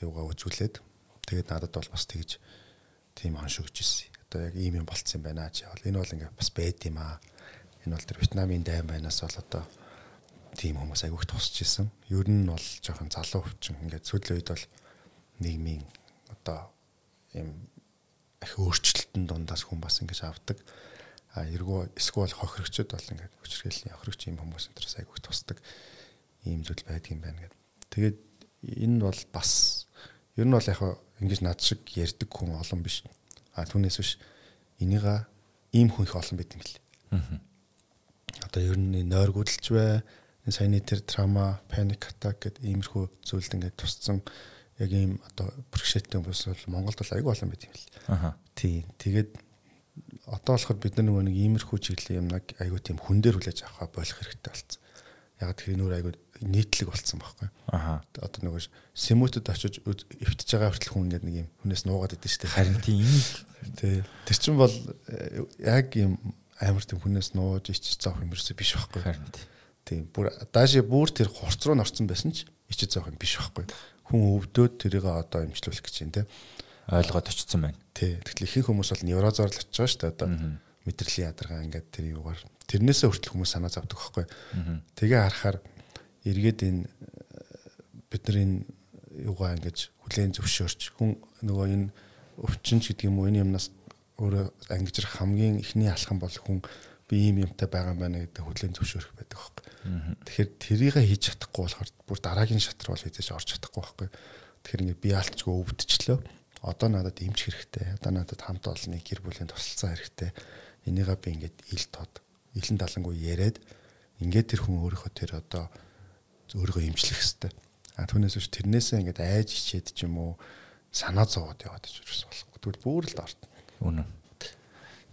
B: юугаа үзүүлээд тэгээд надад бол бас тэгж тийм оншигч ирсэн одоо яг ийм юм болцсон юм байна чи. Энэ бол ингээ бас байд юм аа. Энэ бол тэр Вьетнамын дайм байнаас бол одоо тийм хүмүүс айгүйх тусч исэн. Ер нь бол жоохон залуу хүчин ингээ сүүлийн үед бол нийгмийн одоо ийм их өөрчлөлтөнд дундаас хүн бас ингэж авдаг. А эргүү эсвэл хохирогчд бол ингээд хүчрхээлийн хохирогч юм хүмүүс энэс айгүйх тусдаг ийм зүйл байдаг юм байна гэдэг. Тэгээд энэ бол бас ер нь бол яг ингэж над шиг ярьдаг хүн олон биш. А түүнээс биш энийга ийм хүн их олон байт юм лээ. Аа. Одоо ер нь нойргуудалж бай, саяны тэр трама, паник атак гэдэг иймэрхүү зүйлд ингээд тусцсан яг ийм одоо бэрхшээлтэй хүмүүс бол Монголд бол аягүй олон байт юм лээ.
A: Аа.
B: Тийм. Тэгээд одоо болохоор бид нар нөгөө нэг иймэрхүү чиглэлийн юмнаг аягүй тийм хүн дээр хүлээж авах болох хэрэгтэй болсон. Яг тэр нөр аягүй нийтлэг болцсон байхгүй.
A: Аа.
B: Одоо нөгөө сэмүүтэд очиж эвтэж байгаа хүртэл хүн ингээд нэг юм хүнээс нуугаад идэв шүү дээ.
A: Харин тийм
B: тий. Тэр чинь бол э, яг юм амар тийм хүнээс нууж ичж зоох юм ерөөсөө биш байхгүй.
A: Харин
B: Тийм бүр дааши бүр тэр хурц руу норцсон байсан ч ичиж зоох юм биш байхгүй. Хүн өвдөөд тэрийг одоо имжлүүлэх гэж юм те.
A: Ойлгоод очсон байна.
B: Тий. Тэгтэл ихэнх хүмүүс бол неврозоор л очиж байгаа шүү дээ одоо. Мэдрэлийн ядаргаа ингээд тэр юугаар тэрнээсээ хүртэл хүмүүс санаа зовдөг байхгүй. Тэгээ харахаар эргээд энэ бидний юугаа ингэж хүлээн зөвшөөрч хүн нөгөө энэ өвчнч гэдэг юм уу энэ юмнаас өөрөө ангижрах хамгийн ихний алхам бол хүн би ийм юмтай байгаа юм байна гэдэг хүлээн зөвшөөрөх байдаг байхгүй. Тэгэхээр тэрийг хийж чадахгүй болохоор бүр дараагийн шатар бол хийж орж чадахгүй байхгүй. Тэгэхээр ингээд би алдчгүй өвдчлөө. Одоо надад эмч хэрэгтэй. Одоо надад хамт олонны гэр бүлийн тусалцаа хэрэгтэй. Энийгээ би ингээд ил тод илэн далангуй яриад ингээд тэр хүн өөрийнхөө тэр одоо өөрийгөө эмчлэх хэрэгтэй. А түүнээс биш тэрнээсээ ингээд айж хичээд ч юм уу санаа зовоод яваад гэж юус болохгүй. Тэгвэл бүр л дорт.
A: Үнэн.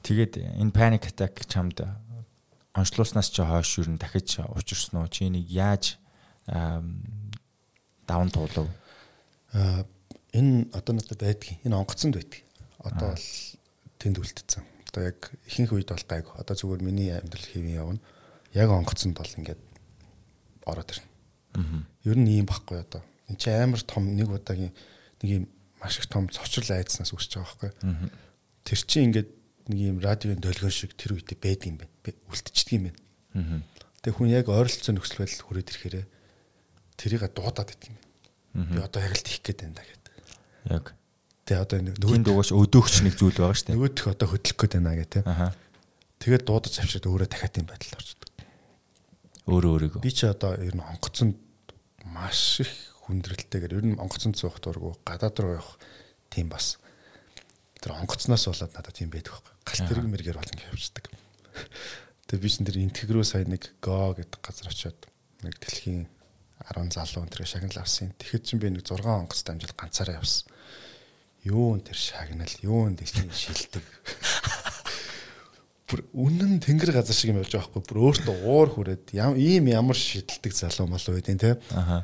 A: Тэгээд энэ panic attack чамд онцлууснаас чи хойш юу н дахиж учирсан уу? Чи энийг яаж даван туулав?
B: Энэ одоо надад байдгийг энэ онгоцонд байдгийг. Одоо бол тэнд үлдсэн. Одоо яг ихэнх үед бол гайг. Одоо зүгээр миний амьдрал хэвэн явна. Яг онгоцонд бол ингээд ороод ирнэ. Ер нь ийм баггүй одоо. Энд чи амар том нэг удаагийн нэг юм маш их том цочрол айдснаас үүсэж байгаа байхгүй. Тэр чи ингээд нэг юм радиогийн долгион шиг тэр үедээ байдаг юм байна. Үлдчихдэг юм байна. Тэгээ хүн яг ойролцоо нөхцөл байдал хүрээд ирэхээр тэрийг дуудаад идэх юм байна. Би одоо яг л тийх гээд байна гэдэг.
A: Яг.
B: Тэгээ одоо нэг
A: нөгөө дуугаш өдөөгч нэг зүйл байгаа шүү дээ.
B: Нөгөөх одоо хөдлөх гээд байна гэх. Аха. Тэгээд дуудаж авчирд өөрөө дахиад юм байдал орчдөг.
A: Өөрөө өөрийгөө.
B: Би чи одоо ер нь онгоцонд маш их хүндрэлтэйгээр ер нь онгоцонд суух дургу гадаад руу явах тийм бас тэр онгоцноос болоод надад тийм байдаг байхгүй. Галт тэрэг мэргээр бол ингэ явждаг. Тэгээ би чинь тэр интегрөө сая нэг го гэдэг газар очиод нэг дэлхийн 10 залуу тэр шагнал авсан. Тэгэхэд чинь би нэг 6 онгоц дамжил ганцаараа явсан. Юу н тэр шагнал, юу н дэлхийн шилдэг. Бүр үнэн тэнгэр газар шиг юм явж байгаа байхгүй. Бүр өөртөө уур хүрээд ийм ямар шидэлдэг залуу мал байдیں۔ те. Аха.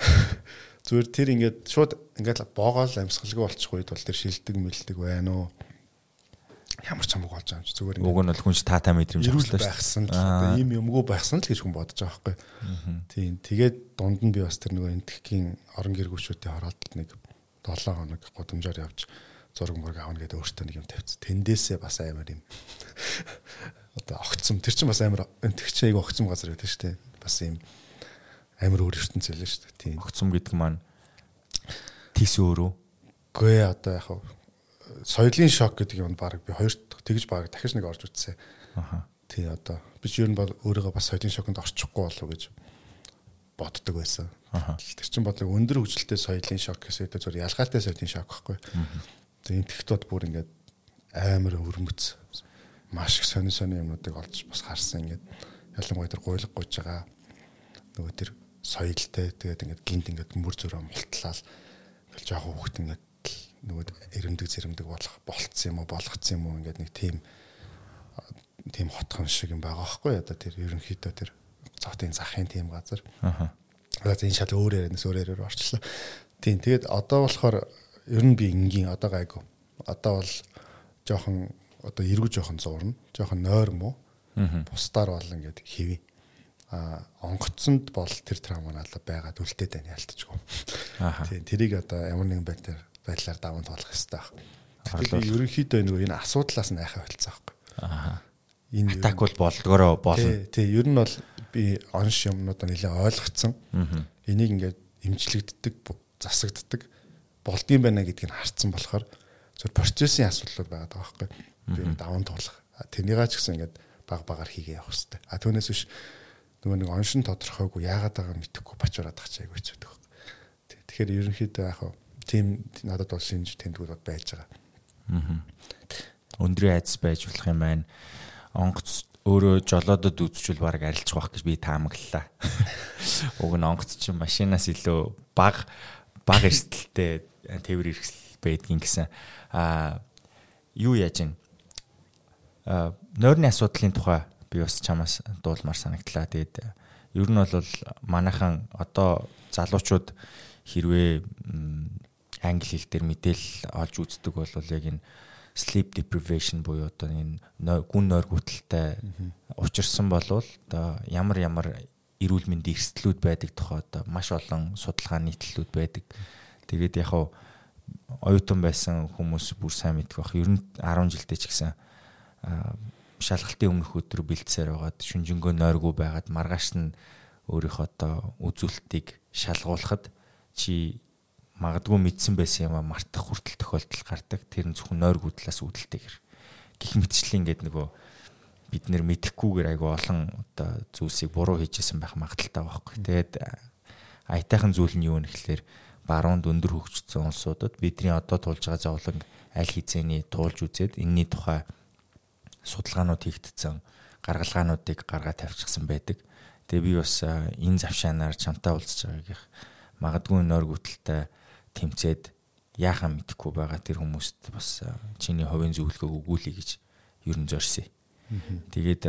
B: Зүгээр тэр ингээд шууд ингээд боогоол амьсгалгүй болчихгүй бол тэр шилдэг мэлдэг байна уу? Ямар ч хамаагүй болж байгаа юм чи зүгээр
A: ингээд. Уг нь бол хүн чи таатаа мэдрэмж
B: авсан байсан л одоо ийм юмгүй байсан л гэж хүн бодож байгаа байхгүй. Тийм. Тэгээд дунд нь би бас тэр нөгөө энтхийн орон гэргүүчүүдийн хороод нэг 7 хоног гудамжаар явж зураг мураг авна гэдэг өөртөө нэг юм тавьц. Тэндээсээ бас амар юм. Одоо огцом тэр чинь бас амар энтгч айгу огцом газар байдаг шүү дээ. Бас юм амар өөр ертөнц байлаа шүү дээ. Тийм.
A: Огцом гэдэг маань тис өөрөө.
B: Гүй одоо яг соёлын шок гэдэг юм баг би хоёр тэгж баг дахиж нэг орж үтсэн. Аха. Тий одоо би ч ер нь бол өөрийгөө бас соёлын шоконд орчихгүй болов уу гэж боддог байсан. Тэр чинь бол өндөр хөгжилтэй соёлын шок гэсэн үг зөв ялгаатай соёлын шок байхгүй. Тэгээ энэ тэгтүүд бүр ингээд амар өрмөц маш их сони сони юмнуудыг олж бас харсан ингээд ялангуяа тэр гуйлга гуйж байгаа нөгөө тэр соёлтой тэгээд ингээд гинт ингээд мөр зөрөө мултлал ингээл жоохон хүүхд ингээд нөгөө эрэмдэг зэрэмдэг болох болцсон юм уу болгоцсон юм уу ингээд нэг тийм тийм хотхон шиг юм байгаа байхгүй одоо тэр ерөнхийдөө тэр цоотын захын тийм газар. Аа. Одоо энэ шал өөр ярианаас өөр яриаар орчлоо. Тийм тэгээд одоо болохоор ер нь би энгийн одоо гайгүй. Одоо бол жоохон одоо эргүү жоохон зурна. Жоохон нойр мó. Бусдаар бол ингээд хэвээ а онгоцонд бол тэр травма надад байгаад үлдээд байна ялтчгүй. Аа. Тийм тэрийг одоо ямар нэгэн байдлаар байдлаар даван туулах хэрэгтэй баг. Тэгэхээр би ерөнхийдөө нөгөө энэ асуудлаас нь айхаа болцсон байхгүй.
A: Аа. Энэ атак бол болдгороо болно.
B: Тий, ер нь бол би онш юмнуудаа нэлээд ойлгоцсон. Энийг ингээд имжлэгддэг, засагддаг болдгийм байна гэдгийг харцсан болохоор зөв процессын асуудлууд байгаа даа байхгүй. Би даван туулах. Тэрнийгаа ч гэсэн ингээд баг багаар хийгээ явах хэрэгтэй. А түүнээс биш нөгөө нэг оншин тодорхойгүй яагаад байгааг мэдэхгүй бачураад ах чайг хэцүү байдаг. Тэгэхээр ерөнхийдөө яг тийм надад бол шинж тэмдгүүд байж байгаа.
A: Аа. Өндрийн айдас байж болох юм байна. Онгоц өөрөө жолоодод үзчихвэл баг арилчих واخ гэж би таамаглалаа. Уг нь онгоц чинь машинаас илүү баг баг эрсдэлтэй тээвэр хэрэгсэл байдгийн гэсэн. Аа юу яаж а нойрны асуудлын тухай би бас чамаас дуулмаар санагдлаа. Тэгээд ер нь бол манайхан одоо залуучууд хэрвээ англи хэл дээр мэдээлэл олж үздэг бол яг энэ sleep deprivation буюу одоо энэ гүн нойр гүтэлтэй учирсан болвол одоо ямар ямар эрүүл мэндийн эрсдлүүд байдаг тухай одоо маш олон судалгааны нийтлэлүүд байдаг. Тэгээд яг хав оюутан байсан хүмүүс бүр сайн мэдэх бах. Ер нь 10 жилдээ ч гэсэн шалгалтын өмнөх өдөр бэлдсээр байгаад шүнжэнгөө нойргүй байгаад маргааш нь өөрийнхөө одоо үзүүлэлтийг шалгуулахад чи магадгүй мэдсэн байсан юм а мартах хүртэл тохиолдол гардаг. Тэр нь зөвхөн нойргүй талаас үүдэлтэйгэр. Гэх мэтчлэн ингээд нөгөө бид нэр мэдэхгүйгээр айгу олон одоо зүйлсийг буруу хийжсэн байх магадaltaй байхгүй. Тэгээд аятайхан зүйл нь юу гэхэлэр баруунд өндөр хөгжсөн улсуудад бидний одоо тулж байгаа зовлон аль хизээний туулж үзээд энэний тухай судалгаанууд хийгдсэн гаргалгаануудыг гаргаад тавьчихсан байдаг. Тэгээ би бас энэ завшаанаар чамтай уулзж байгаагийнх магадгүй нойр гүтэлтэй тэмцээд яахаа мэдэхгүй байгаа тэр хүмүүст бас чиний хувийн зөвлөгөөг өгүүлэе гэж ер нь зорьсон. Тэгээд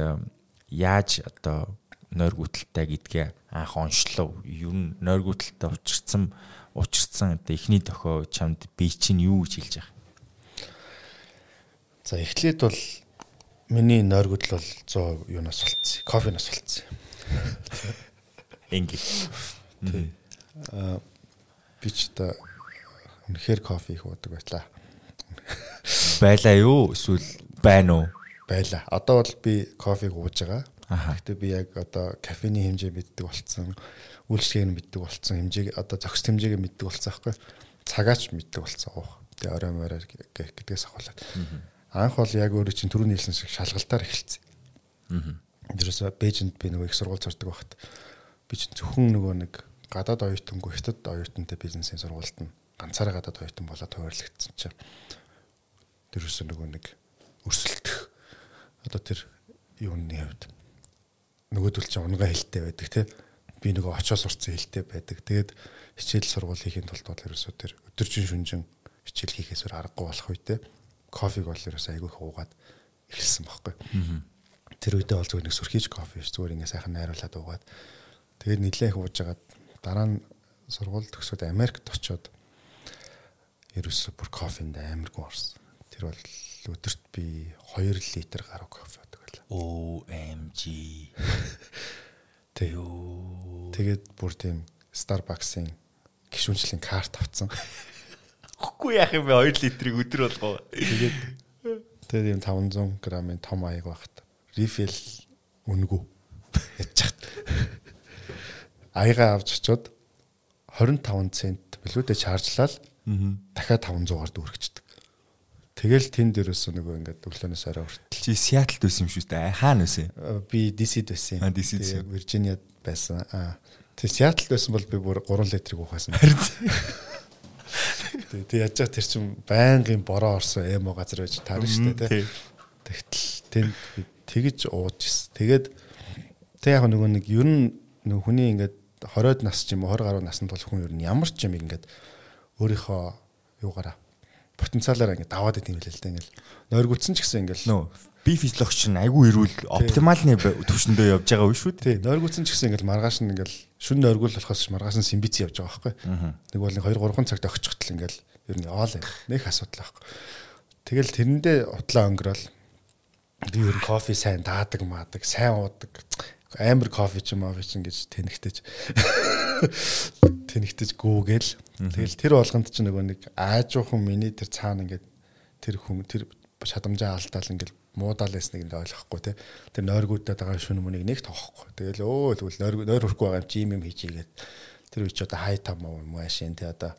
A: яаж одоо нойр гүтэлтэй гэдгээ анх оншлоо. Ер нь нойр гүтэлтэй учирсан учирсан одоо эхний дохио чамд би чинь юу гэж хэлж байгаа.
B: За эхлээд бол миний нойр гүтэл бол 100 юунаас болцсон. Кофенаас болцсон.
A: Ингээ.
B: Аа би ч та үнэхээр кофе их уудаг байтлаа.
A: Байлаа юу? Эсвэл байна уу?
B: Байлаа. Одоо бол би кофег ууж байгаа. Гэхдээ би яг одоо кофений хэмжээ мэддэг болцсон, үйлчлэгийг мэддэг болцсон, хэмжээг одоо зохис хэмжээг мэддэг болцсон аахгүй. Цагаач мэддэг болцсон уух. Тэгээ орой морой гэдгээс ахуулаад. Анх бол яг өөрөө чинь түрүү нийлсэн шиг шалгалтаар эхэлсэн. Аа. Дээрээс Бээжинд би нөгөө их сургууль зордог байхад би чинь зөвхөн нөгөө нэг гадаад оюутангүй хятад оюутантай бизнесийн сургуульд нь ганцаараа гадаад оюутан болоод хуваарлагдсан чинь дээрээс нөгөө нэг өрсөлдөх одоо тэр юуны хувьд нөгөөдөл чинь унгаа хэлтэй байдаг тий би нөгөө очиос урцсан хэлтэй байдаг. Тэгээд хичээл сургууль хийхин тулд бол ерөөсөө тэр өдөржин шүнжин хичээл хийхээсээр аргагүй болох үедээ кофег бол ерөөсөө айгүй хуугаад эхэлсэн байхгүй. Тэр үедээ бол зүгээр нэг сүрхийж кофе ш зүгээр ингээ сайхан найруулад уугаад. Тэгээд нилээх уужгаад дараа нь сургууль төгсөөд Америкт очиод ерөөсөө бүр кофенд амаргүй орсон. Тэр бол өдөрт би 2 литр гаруй кофе уудаг байлаа.
A: OMG.
B: Тэг. Тэгээд бүр тийм Starbucks-ын гişүнчлийн карт авцсан.
A: Үгүй яах юм бэ 2 литрийг өдөр болгоо.
B: Тэгээд тэгээд юм 500 г-ын том аяг багт. Refill үнэгүй. Ячаад. Аяга авч очоод 25 цент билүүдэд чаржлал дахиад 500-аар дүүргэждэг. Тэгэл тэн дээрээс нөгөө ингээд өглөөнөөс орой хүртэл.
A: Чи Сиэтлд байсан юм шүү дээ. Хаана байсан?
B: Би DC-д байсан.
A: Аа DC-д.
B: Виржиниад байсан. Аа. Тэг Сиэтлд байсан бол би бүр 3 литрийг уухасан. Тэг тэг яаж тэр чин байнгын бороо орсон эмо газар байж таарна шүү дээ. Тэгтэл тэнд тэгж ууж ирсэн. Тэгээд тэг яг нөгөө нэг ер нь нөгөө хүний ингээд 20-од нас ч юм уу 20 гаруй наснд бол хүн ер нь ямар ч юм ингээд өөрийнхөө юугаараа потенциалаараа ингээд даваад идэм билээ л дээ ингээд нойргуулсан ч гэсэн ингээд
A: нөө би физиологч нь айгүй эрүүл оптималны төвшөндөө явж байгаа шүү
B: дээ. Тий, нойргуулсан ч гэсэн ингээд маргааш нь ингээд шүн нойргуул болохоос маргааш нь симбиц явж байгаа байхгүй. Нэг бол 2 3 цагт өгчихтэл ингээд ер нь оол нэг асуудал байхгүй. Тэгэл тэрэндээ утлаа өнгөрөөл. Би ер нь кофе сайн таадаг маадаг, сайн уудаг. Амар кофе ч юм аа гэж тэнэгтэж тэнэгтэж гүүгээл тэгэл тэр болгонд ч нөгөө нэг аажуухан миний тэр цаана ингээд тэр хүм тэр шадамжаа алдаал ингээд муудаал ясныг ингээд ойлгохгүй те. Тэр нойргуудад байгаа шүн мөнийг нэг тоохгүй тэгэл өө тэгвэл нойр нойр хөрөхгүй байгаа юм юм хийгээд тэр үуч одоо хай там уу машин те одоо.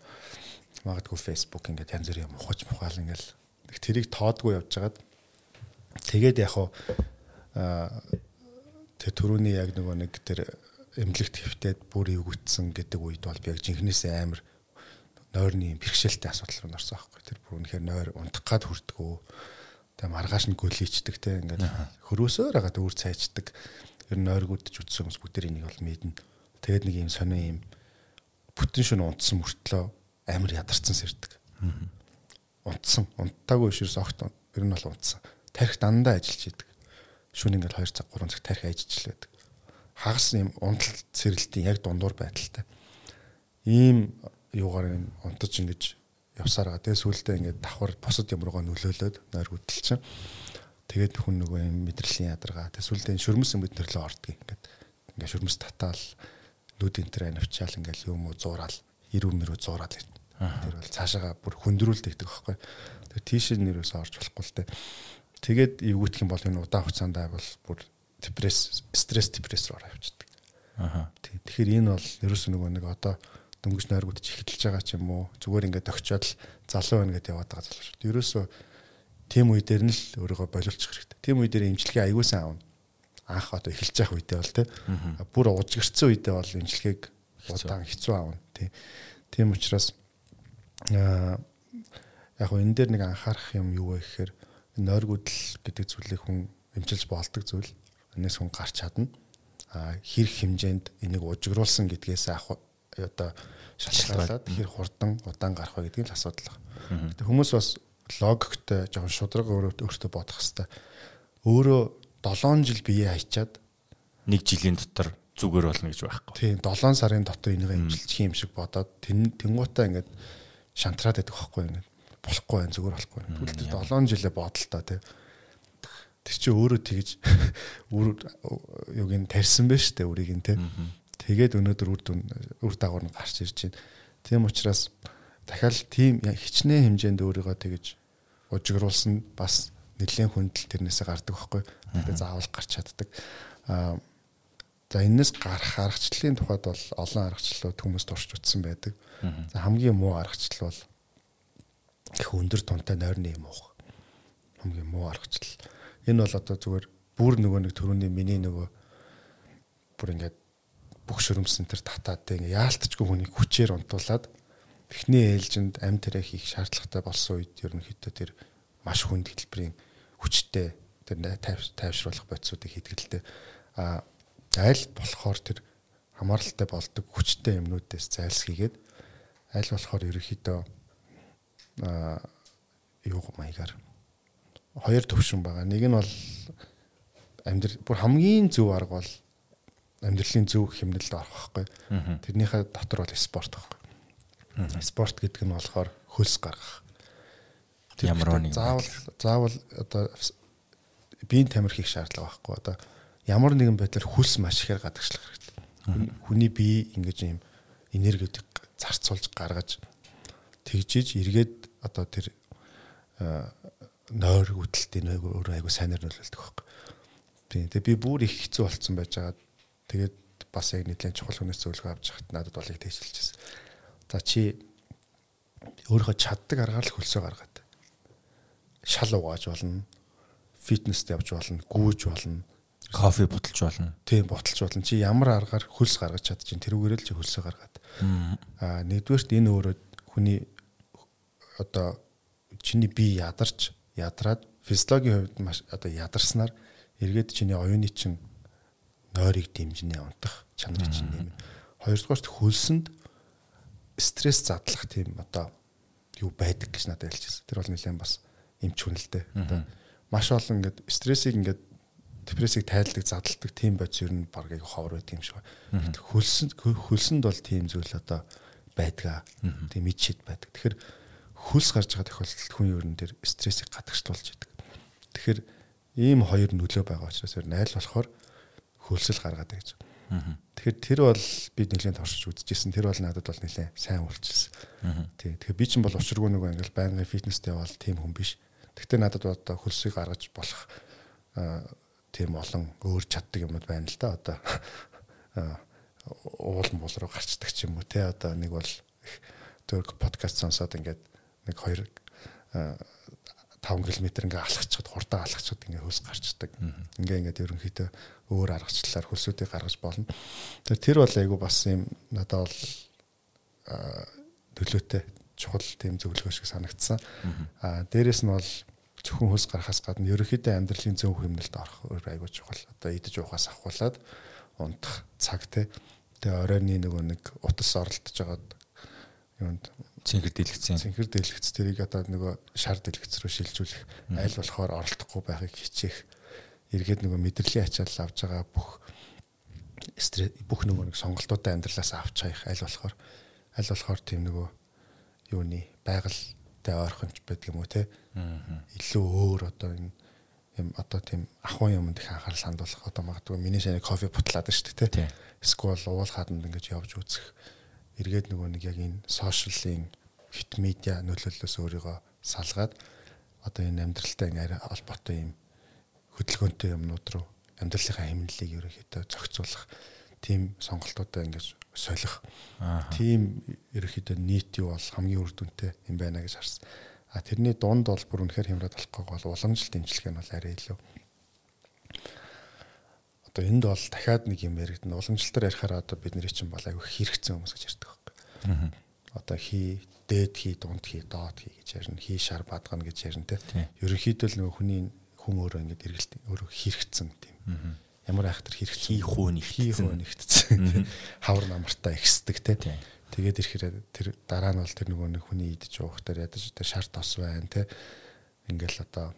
B: Магадгүй Facebook ингээд янз бүрийн мухаж мухаал ингээд тэрийг тоодгүй явжгаад. Тэгээд яг хуу тэр төрөний яг нөгөө нэг тэр эмнэлэгт хөвтөд бүр эвгүйтсэн гэдэг үед бол би яг жинхнээсээ амар нойрны бэрхшээлтэй асуудал руу орсон байхгүй. Тэр бүр үнэхээр нойр унтах гад хүрдгүү. Тэгээ маргааш нь гөлийчдэг те ингээд хөрөөсөөр хагаад үүр цайчдаг. Тэр нойргуудж үтсэн хүмүүс бүгд энийг бол мэднэ. Тэгээд нэг юм сонио юм бүтэн шөнө унтсан мөртлөө амар ядарсан сэрдэг. Унтсан. Унтаагүй ширс огт ер нь бол унтсан. Тарих дандаа ажиллаж идэг шүн ингээл 2 цаг 3 цаг тарих ажиллаж байдаг. Хагас юм унтал цэрэлтийн яг дундуур байдалтай. Ийм юугаар юм унтаж ингэж явсаар байгаа. Тэгээ сүултээ ингээд давхар босод юм руугаа нөлөөлөд нойр хөдөл чинь. Тэгээд хүн нөгөө юм мэдрэлийн ядаргаа. Тэгээ сүултээ шөрмөс юм бид төрлөө ордгийг ингээд ингээ шүрмэс татаал нүд энтер анивчаал ингээл юм уу зураал ирүү мөрөө зураал ирнэ. Тэр бол цаашаага бүр хүндрүүлдэг гэдэг байхгүй. Тэр тийш нэрээс орж болохгүй л дээ. Тэгээд эвгүйтгэх юм бол энэ удаан хугацаанд бол бүр депресс стресс депресс руу явчихдаг.
A: Аха.
B: Тэгэхээр энэ бол ерөөсөө нөгөө нэг одоо дөнгөж нойргууд ч эхэлж байгаа ч юм уу зүгээр ингээд л залуу байна гэдээ яваад байгаа залуу шүү. Ерөөсөө тийм үе дээр нь л өөрийгөө боловлчих хэрэгтэй. Тийм үе дээр имчилгээ аягуулсан аавна. Анх одоо эхэлж явах үедээ бол тий. Бүр ужигэрсэн үедээ бол имчилгээг удаан хэцүү аавна тий. Тийм учраас аа яг энэ дээр нэг анхаарах юм юу вэ гэхээр нойргуудл гэдэг зүйлийг хүн эмчилж болдог зүйл. Энэс хүн гарч чадна. А хэрэг хэмжээнд энийг ужигруулсан гэдгээс одоо шалтгаалаад хэр хурдан удаан гарах вэ гэдгийг л асуудал байна. Хүмүүс бас логиктой жоохон шудраг өөртөө бодох хэвээр. Өөрөө 7 жил бие хайчаад
A: нэг жилийн дотор зүгээр болно гэж байхгүй.
B: Тийм 7 сарын дотор энийг амжилчих юм шиг бодоод тэн тэнгуутаа ингээд шантраад байдаг байхгүй ингээд болохгүй байх зүгээр болохгүй. Тэгвэл 7 жилээ бодолтой тий. Тэр чи өөрөө тэгж юуг нь тарьсан байж тээ үрийг нь тий. Тэгээд өнөөдөр үр дүн үр дагавар нь гарч ирж байна. Тийм учраас дахиад тийм хичнээн хэмжээнд өөрийгөө тэгж ужигруулсан бас нэлээд хүндэл тэрнээсээ гардаг байхгүй. Тэгээд заавал гарч чаддаг. Аа За энэс гарах аргачлалын тухайд бол олон аргачлалууд хүмүүс турш утсан байдаг. За хамгийн муу аргачлал бол их өндөр тунтай нойрны юм уух. Хамгийн муу аргачлал. Энэ бол одоо зүгээр бүр нөгөө нэг төрөний миний нөгөө бүр ингээд бүх шөрөмсөн тэр татаад тэг ингээ яалтчгүй хүнийг хүчээр унтуулад эхний ээлжинд ам тэрэ хийх шаардлагатай болсон үед ерөнхийдөө тэр маш хүнд хэлбэрийн хүчтэй тэр тайвшруулах бодисуудыг хийдгэлтэй а аль болохоор тэр хамааралтай болдог хүчтэй юмнуудаас зайлсхийгээд аль болохоор ерөөхдөө а юу маягаар хоёр төвшин байгаа. Нэг нь бол амьдрал бүр хамгийн зөв арга бол амьдралын зөв хэмнэлд орох байхгүй. Тэрнийхээ дотор бол спорт байхгүй. Спорт гэдэг нь болохоор хөлс гаргах.
A: Ямар нэг
B: заавал заавал одоо биеийн тамир хийх шаардлага байхгүй. Одоо ямар нэгэн байдлаар хүс маш ихээр гадагшлах хэрэгтэй. Хүний бие ингэж юм энергиудыг зарцуулж гаргаж тэгжиж эргээд одоо тэр нойр үтэлтийн өөрөө айгу сайнаар нөлөөлдөг байхгүй. Тийм. Тэгээ би бүр их хэцүү болцсон байж байгаа. Тэгээд бас яг нэгэн чухал хүнээс зөвлөгөө авч хат надад болыг тэгшилчихсэн. За чи өөрийнхөө чаддаг аргаар л хөлсөө гаргаад. Шал угааж болно. Фитнест явж болно, гүүж болно
A: кофе буталж болно.
B: Тийм буталж болно. Чи ямар аргаар хөлс гаргаж чадчих чинь тэрүүгээр л чи хөлсөө гаргаад. Аа нэгдүгээрт энэ өөрөө хүний одоо чиний бие ядарч ядраад физиологийн хувьд маш одоо ядарснаар эргээд чиний оюуны чин нойрыг дэмжинэ унтах чанарыг чинь нэмэ. Хоёрдугаарт хөлсөнд стресс задлах тийм одоо юу байдаг гэж надад хэлчихсэн. Тэр бол нэлээд бас эмч хүнэлтэй. Одоо маш олон ингээд стрессийг ингээд депрессийг тайлдаг задалдаг тийм бодис ер нь баг яг ховор байт юм шиг байна. Хөлсөнд хөлсөнд бол тийм зүйл одоо байдгаа. Тийм мэд шид байдаг. Тэгэхээр хөлс гарч байгаа тохиолдолд хүн ер нь тэр стрессийг гадагшлуулж идэг. Тэгэхээр ийм хоёр нөлөө байгаа учраас ер нь аль болохоор хөлсөл гаргаад байгаа гэж. Тэгэхээр тэр бол би нэлээд туршиж үзчихсэн. Тэр бол надад бол нэлээд сайн үйлчилсэн. Тий. Тэгэхээр би чинь бол учиргүй нэг ингээл байнгын фитнестэй бол тийм хүн биш. Гэхдээ надад одоо хөлсийг гаргаж болох тийм олон өөр чаддаг юмуд байна л да одоо уулан бул руу гарчдаг ч юм уу те одоо нэг бол төрк подкаст сонсоод ингээд нэг 2 5 км ингээ алхацчод хурдан алхацчод ингээ хөлс гарчдаг. Ингээ ингээд ерөнхийдөө өөр аргачлалаар хөлсүүдийг гаргаж болно. Тэр тэр бол айгу бас юм надад бол төлөөтэй чухал тийм зөвлөгөө шиг санагдсан. Аа дээрэс нь бол зөвхөн хөлс гарахаас гадна ерөнхийдөө амьдралын зөв хэмнэлд орох айгүй чухал. Одоо идэж уухаас ахуулаад унтах цаг те. Тэгээ оройны нөгөө нэг утас оролдож байгаад юунд
A: цэнхэр дэлгэцэн.
B: Цэнхэр дэлгэц тэрийг одоо нөгөө шар дэлгэц рүү шилжүүлэх аль болохоор оролдохгүй байхыг хичээх. Эргээд нөгөө мэдрэлийн ачаал авж байгаа бүх бүх нөгөө нэг сонголтуудаа амьдралаас авч хаях аль болохоор аль болохоор тийм нөгөө юуны байгаль тай ойрхонч байдаг юм уу те илүү өөр одоо энэ тийм одоо тийм ахуй юмд их анхаарал хандуулах одоо магадгүй миний шинэ кофе бутлаад шүү дээ тий. Эсвэл уул хаданд ингэж явж үзэх эргээд нөгөө нэг яг энэ сошиалын хит медиа нөлөөллөөс өөрийгөө салгаад одоо энэ амьдралтай ингээ холбоотой юм хөдөлгөөнтэй юмнууд руу амьдралынхаа хэмнэлийг ерөөхдөө зохицуулах тийм сонголтуудаа ингэж солих. Тийм ерөөхдөө нийт юу бол хамгийн үр дүнтэй юм байна гэж харсан. А тэрний дунд бол бүр үнэхээр хямраад болохгүй бол уламжлалт дэмжлэг нь бол арай илүү. Одоо энд бол дахиад нэг юм яригдана. Уламжлалтаар ярихаараа одоо бидний чинь бол айгүй хэрэгцсэн хүмүүс гэж ярьдаг байхгүй. Одоо хий, дээд хий, дунд хий, доод хий гэж ярина. Хий шар бадгана гэж ярина те. Ерөнхийдөө л нөгөө хүний хүн өөрөө ингэж эргэлт өөрөө хэрэгцсэн тийм. Ямар айхтар хэрэг
A: хий хөө
B: нэгтсэн. Нэгтсэн. Хавар намартаа ихсдэг те. Тэгээд ирэхээр тэр дараа нь бол тэр нөгөө нэг хүний идэж уухтаар ядаж тэр шар тос байна те. Ингээл одоо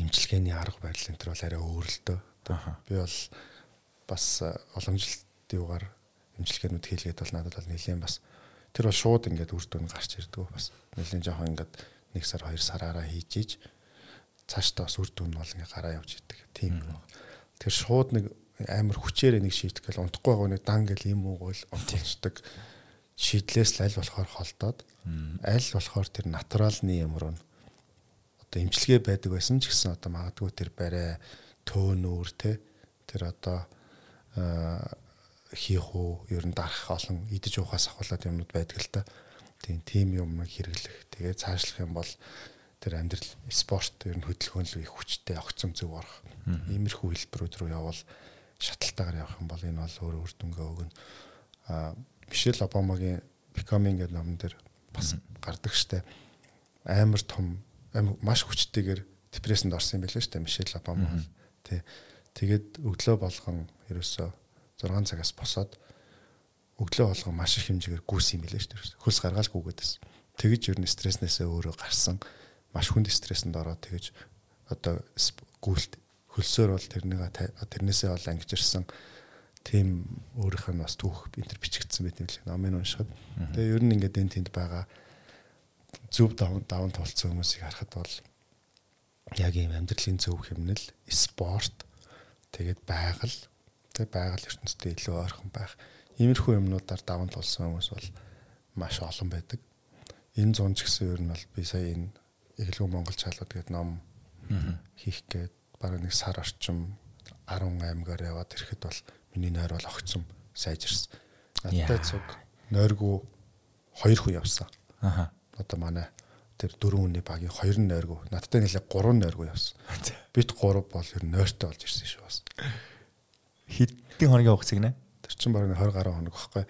B: имчилгээний арга барил энэ төр бол арай өөр л дөө би бол бас уламжлалт юугаар имчилгээнүүд хийлгээд бол надад бол нэлээд бас тэр бол шууд ингээд үр дүн гарч ирдэг бас. Нэлээд жоохон ингээд нэг сар хоёр сараараа хийж иж цаашдаа бас үр дүн бол ингээд гараа явж идэг. Тийм. Тэр шууд нэг амар хүчээр нэг шийтгэх гэл унтахгүй байгаа нэг дан гэл юм уу гол унтчихдаг шийдлээс л аль болохоор холдоод аль болохоор тэр натуралны ямар нь одоо имчилгээ байдаг байсан ч гэсэн одоо магадгүй тэр барай төөнүүр те тэр одоо хийх үү ер нь дарах олон идэж уухаас ахуулаад юмнууд байдаг л та. Тийм тийм юм хэрэглэх. Тэгээ цаашлах юм бол тэр амьдрал спорт ер нь хөдөлгөөн л их хүчтэй огцом зөв орох. Иймэрхүү хэлбэрүүд рүү явбал шаталтаагаар явах юм бол энэ бол өөр өөр дүнгээ өгнө. А Мишель Обамагийн Becoming гэдэг номон дээр бас гардаг штэ. Амар том маш хүчтэйгээр депрессэнд орсон юм байлээ штэ Мишель Обама. Тэ. Тэгээд өглөө болгон ерөөсөө 6 цагаас босоод өглөө болгон маш их хэмжээгээр гүйс юм байлээ штэ. Хөлс гаргаал гүгээд байсан. Тэгэж ер нь стресснээсээ өөрөө гарсан маш хүнд стрессэнд ороод тэгэж одоо гүйлт хөлсөөр бол тэрнийг тэрнээсээ бол ангижирсан тийм өөрийнх нь бас түүх энэ бичигдсэн байт юм л номын уншихад. Тэгээ ер нь ингээд энэ тэнд байгаа зөв даван даван тулцсан хүмүүсийг харахад бол яг ийм амьдралын зөв хэмнэл, спорт, тэгээд байгаль, тэгээд байгаль ертөнцтэй илүү ойрхон байх. Иймэрхүү юмнуудаар даван тулсан хүмүүс бол маш олон байдаг. Энэ зун ч гэсэн ер нь бол би сая энэ Эглүү Монгол чалууд гэдэг ном хийх гээд бараг нэг сар орчим 18-гаар яваад ирэхэд бол миний нойр бол огцом сайжирсан. Надтай цуг нойргүй хоёр хүн явсан. Аха. Одоо манай тэр дөрвөн хүний багийн хоёр нойргүй. Надтай нэлээ гурван нойргүй явсан. Бит гурав бол ер нь нойртой болж ирсэн шүү бас.
A: Хэдэн хоногийн хугацааг нэ?
B: Тэр чинь бараг 20 гаруй хоног байхгүй.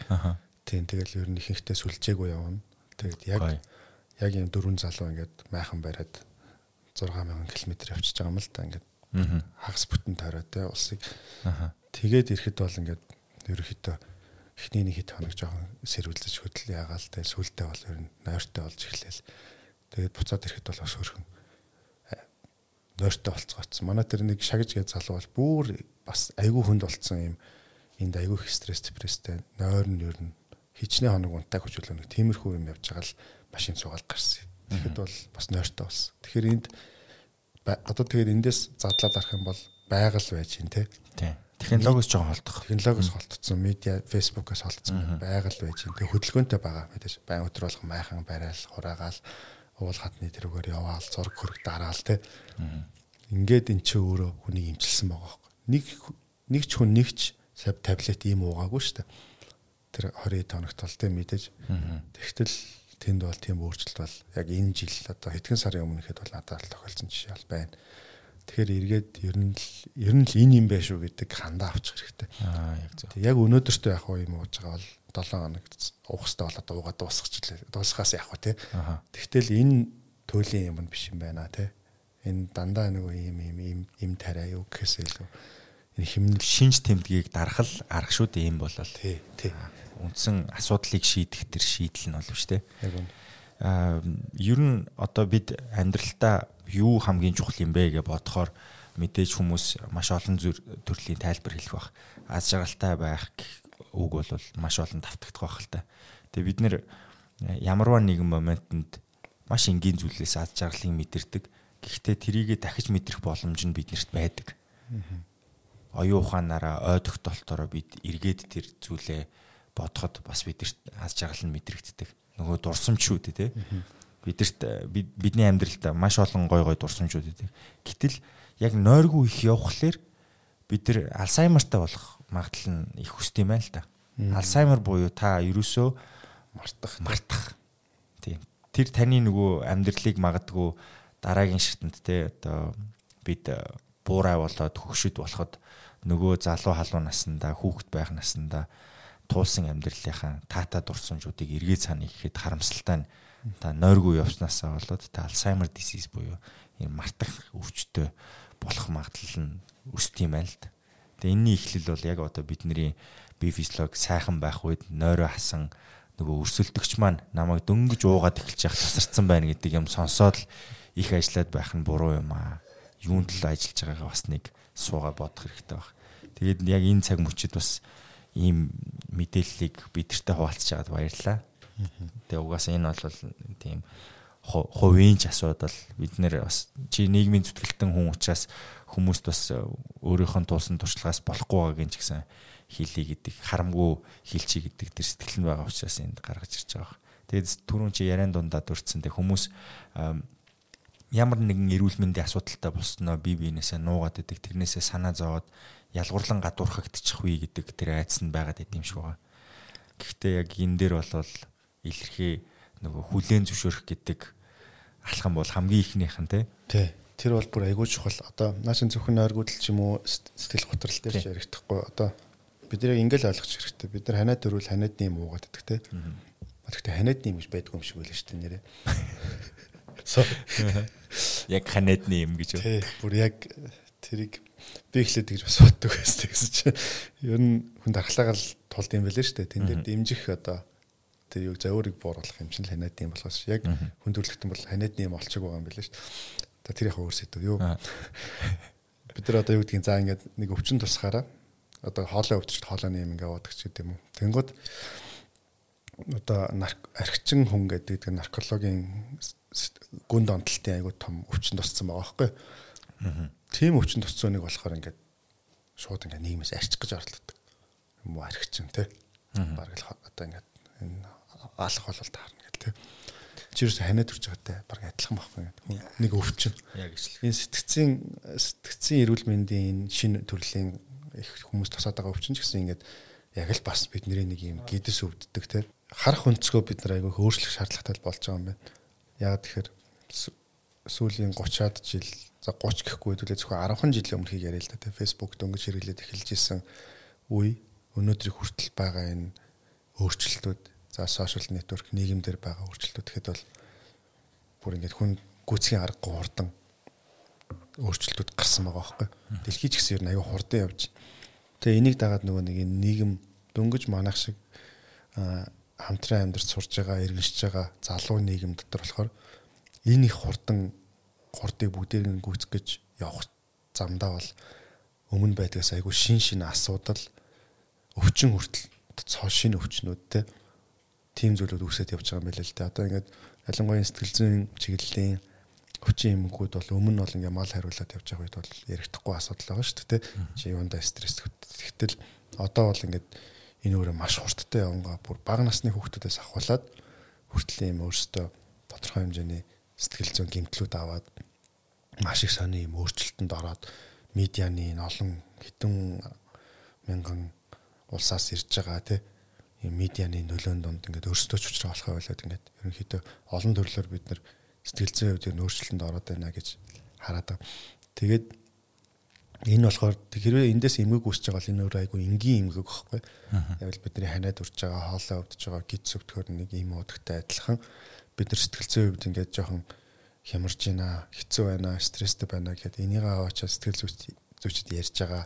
B: Тийм тэгэл ер нь ихэнхдээ сүлжээгүй явна. Тэгэд яг яг юм дөрвөн залуу ингээд майхан бариад 6000 км явчихж байгаа юм л да ингээд хагас бүтэн тойроо те улсыг тэгээд ирэхэд бол ингээд ерөөхдөө эхний нэг хэд хоног жоохон сэрүүлж хөдөл ягаал те сүултээ бол ер нь нойртой болж эхлээл тэгээд буцаад ирэхэд бол бас хөрхөн э, нойртой болцгооцсон манай тэр нэг шагж гэж залуу бол бүр бас айгүй хүнд болцсон юм энд айгүй их стресс депресстэй нойр нь ер нь хичнээн хоног унтаа хүчүүлээ нэг тиймэрхүү юм явж байгаа л машин суугаад гарсан. Тэгэхэд бол бас нойртой болсон. Тэгэхээр энд одоо тэгээд эндээс задлаад арах юм бол байгаль байж гин те.
A: Технологиос жоохон холдох.
B: Технологиос холтцсон, медиа, фэйсбүүкээс холтцсон байгаль байж гин. Тэгээ хөдөлгөөнтэй байгаа мэдээж. Байн өдөр болгон майхан барайл, хураагаал, уул хатны тэрүүгээр яваал, зураг хөрөг дараал те. Ингээд эн чи өөрөө хүнийг имчилсэн байгаа байхгүй. Нэг нэг ч хүн нэгч сав таблет ийм уугаагүй шүү дээ. Тэр 20 хоногт бол те мэдээж. Тэгтэл тэнд бол тийм өөрчлөлт бол яг энэ жил одоо хэдхэн сарын өмнө ихэд бол надад тохиолдсон жишээ бол байна. Тэгэхээр эргээд ер нь л ер нь л энэ юм байх шүү гэдэг хандаа авчих хэрэгтэй. Аа яг зөв. Яг өнөөдөртөө яг уу юм ууж байгаа бол 7 хоног уухстай болоод уугаад дуусгачлаа. Дуусгаас яг уу тий. Тэгтэл энэ төлөлийн юм биш юм байна тий. Энэ дандаа нэг юм юм юм им тариа юу гэхээс илүү
A: энэ химнэл шинж тэмдгийг дарахал арга шүү дээ юм болол.
B: Тий, тий
A: үндсэн асуудлыг шийдэх төр шийдэл нь болов шүү дээ. Аа ер нь одоо бид амьдралдаа юу хамгийн чухал юм бэ гэж бодохоор мэдээж хүмүүс маш олон төрлийн тайлбар хэлэх бах. Аз жаргалтай байх үг бол маш олон давтагдах байх л та. Тэгээ бид нэр ямарваа нэгэн моментод маш энгийн зүйлээс аз жаргалыг мэдэрдэг. Гэхдээ тэрийгэ дахиж мэдрэх боломж нь биднэрт байдаг. Оюун ухаанаараа ой тогтолтоороо бид эргээд тэр зүйлээ бодоход бас бидэрт аз жаргал нь мэдрэгддэг. Нөгөө дурсамжшүүд те бидэрт бидний амьдралд маш олон гой гой дурсамжууд байдаг. Гэтэл яг нойргүй их явхлаэр бид нар Альцгеймертай болох магадлал нь их өсд юм байна л да. Альцгеймер буюу та ерөөсөө
B: мартах
A: мартах. Тийм. Тэр таны нөгөө амьдралыг магадгүй дараагийн шатанд те одоо бид буурай болоод хөгшөд болоход нөгөө залуу халуун наснда хүүхэд байх наснда туулсан амьдралынхаа таата дурсамжуудыг эргээ цаана ихэд харамсалтай нь та нойргүй явснасаа болоод та Альцгеймер disease буюу ийм мартах өвчтөй болох магадлал нь өсд юм байна л да. Тэгээ энэний эхлэл бол яг одоо бидний бие физиолог сайхан байх үед нойроо хасан нөгөө өрсөлдөгч маань намайг дөнгөж уугаад эхэлж явах тасарсан байна гэдэг юм сонсоод л их ажиллаад байх нь буруу юм аа. Юунд л ажиллаж байгаагаа бас нэг суугаа бодох хэрэгтэй баг. Тэгээд яг энэ цаг мөчид бас ийм мэдээллийг бидэртээ хуваалцж байгаад баярлалаа. Тэгээ угаасаа энэ бол тийм хувийн ч асуудал бид нэр бас чи нийгмийн зүтгэлтэн хүн учраас хүмүүст бас өөрийнх нь туулсан туршлагаас болохгүй байгаагийн ч гэсэн хийлий гэдэг харамгүй хийлчий гэдэг тэр сэтгэл нь байгаа учраас энд гаргаж ирж байгаа. Тэгээд түрүүн чи яриан дундаа дурдсан тэг хүмүүс ямар нэгэн эрүүл мэндийн асуудалтай болсноо бие биенээсээ нуугаад идэг тэрнээсээ санаа зовоод ялгуурлан гадуурхагдчих вэ гэдэг тэр айдас нь байгаад идэм шиг байгаа. Гэхдээ яг энэ дээр бол илэрхий нөгөө хүлэн зөвшөөрөх гэдэг алхам бол хамгийн ихнийх нь тий.
B: Тий. Тэр бол бүр айгүй чухал. Одоо наашин зөвхөн ойргуудл ч юм уу сэтгэл готрол дээр ч ярихдаггүй. Одоо биднийг ингээл ойлгох хэрэгтэй. Бид нар ханаад дөрвөл ханаадны юм уугаад идэх тий. Тэгэхдээ ханаадны юм гэж байдгүй юм шиг байлаа шүү дээ нэрээ.
A: Яг ханаадны юм гэж.
B: Тий. Бүр яг тэрийг би эхлээд тэгж бас боддог байсан гэсэн чинь ер нь хүн дархлаагаар тулд юм байлаа шүү дээ. Тэн дээр дэмжих одоо тэр юу өөрийг бууруулах юм чинь л ханиадны юм болохоос яг хүн төрөлхтөн бол ханиадны юм олчих байгаа юм байна шүү дээ. Та тэрийнхээ өөрсөд юу бид нар одоо юу гэдгийг за ингээд нэг өвчин тусахаараа одоо хоолой өвчт хоолойны юм ингээд уудаг ч гэдэм үү. Тэнгүүд одоо архичин хүн гэдэг наркологийн гүн донтолтын айгуу том өвчин туссан байгаа байхгүй. Тийм өвчин туссан нэг болохоор ингээд шууд ингээд нийгмээс арчих гэж оролддог. Юм уу архичин тий. Бараг л одоо ингээд энэ алах бол таарна гэл тээ. Чирс ханиад төрж байгаатай баг адилхан байхгүй нэг өвчин. Яг ижил. Энэ сэтгцийн сэтгцийн эрүүл мэндийн энэ шинэ төрлийн их хүмүүс тусаад байгаа өвчин ч гэсэн ингээд яг л бас бидний нэг юм гидс өвддөг те харах өнцгөө бид нар айгүй өөрчлөх шаардлагатай болж байгаа юм байна. Яг тэгэхээр сүүлийн 30-аад жил за 30 гэхгүй хэдүүлээ зөвхөн 10хан жилийн өмнөхийг яриа л да те Facebook дөнгөж хэрэглээд эхэлж исэн үе өнөөдрийг хүртэл байгаа энэ өөрчлөлтүүд За сошиал нэтворк нийгэмдэр байгаа өөрчлөлтүүд гэхэд бол бүр ингээд хүн гүцхийн аргагүй хурдан өөрчлөлтүүд гарсан байгаа байхгүй. Дэлхий ч гэсэн ер нь аюу хурдан явж. Тэгээ энийг дагаад нөгөө нэг нийгэм дөнгөж манах шиг хамтран амьдарч сурж байгаа, иргэншиж байгаа залуу нийгэм дотор болохоор энэ их хурдан хурдыг бүгдээр нь гүйцэтгэж явах замдаа бол өмнө байдгаас айгүй шин шин асуудал өвчин хүртэл цоо шин өвчнүүд те тийм зүйлүүд үүсээд явж байгаа юм байна л да. Одоо ингээд ялангуяа сэтгэл зүйн чиглэлийн хүчин эмгүүд бол өмнө бол ингээд мал хариулаад явж байгаа үед бол ярихдаггүй асуудал байгаа шүү дээ. Чи юунда стресс тэгтэл одоо бол ингээд энэ өөрөө маш хурдтай явнгаа бүр бага насны хүүхдүүдээс ахуулаад хүртэл юм өөрсдөө тодорхой хэмжээний сэтгэл зүйн гэмтлүүд аваад маш их сони юм өөрчлөлтөнд ороод медианы энэ олон хитэн мянган улсаас ирж байгаа тий юм медианы нөлөөнд донд ингээд өөрсдөө ч учраа болохоо болоод ингээд ерөнхийдөө олон төрлөөр бид нар сэтгэл зүйн үед өөрчлөлтөнд ороод байна гэж хараад байгаа. Тэгээд энэ болохоор хэрвээ эндээс эмгэг үүсэж байгаа бол энэ өөр айгүй энгийн эмгэг байхгүй. Яг л бидний ханаад урж байгаа хоолой өвдөж байгаа гид сүвтгөр нэг юм удагтай адилхан бид нар сэтгэл зүйн үед ингээд жоохон хямарж байна, хэцүү байна, стресстэй байна гэхэд энийг аваачаа сэтгэл зүйчд ярьж байгаа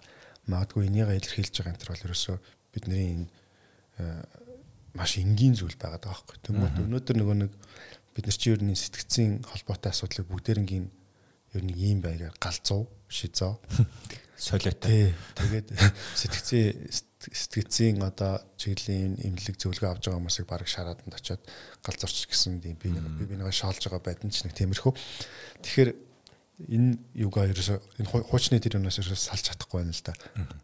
B: магадгүй энийг илэрхийлж байгаа энэ төр бол ерөөсөө бидний энэ маш энгийн зүйл байгаад байгаа байхгүй. Тэгмээд өнөөдөр нөгөө нэг бид нар чи ер нь сэтгцийн холбоотой асуудлыг бүгдээрнгийн ер нь ийм байгаар галзуу, шизо,
A: солиотой.
B: Тэгээд сэтгцийн сэтгцийн одоо чиглэлийн имлэг зөвлөгөө авч байгаа хүмүүсийг баг шарааданд очиод галзуурч гэсэн тийм би би бинийгаа шаалж байгаа байдэн ч нэг тиймэрхүү. Тэгэхээр энэ юугаа ерөөсө энэ хуучны тэр юмнаас ерөөсө салж чадахгүй байна л да.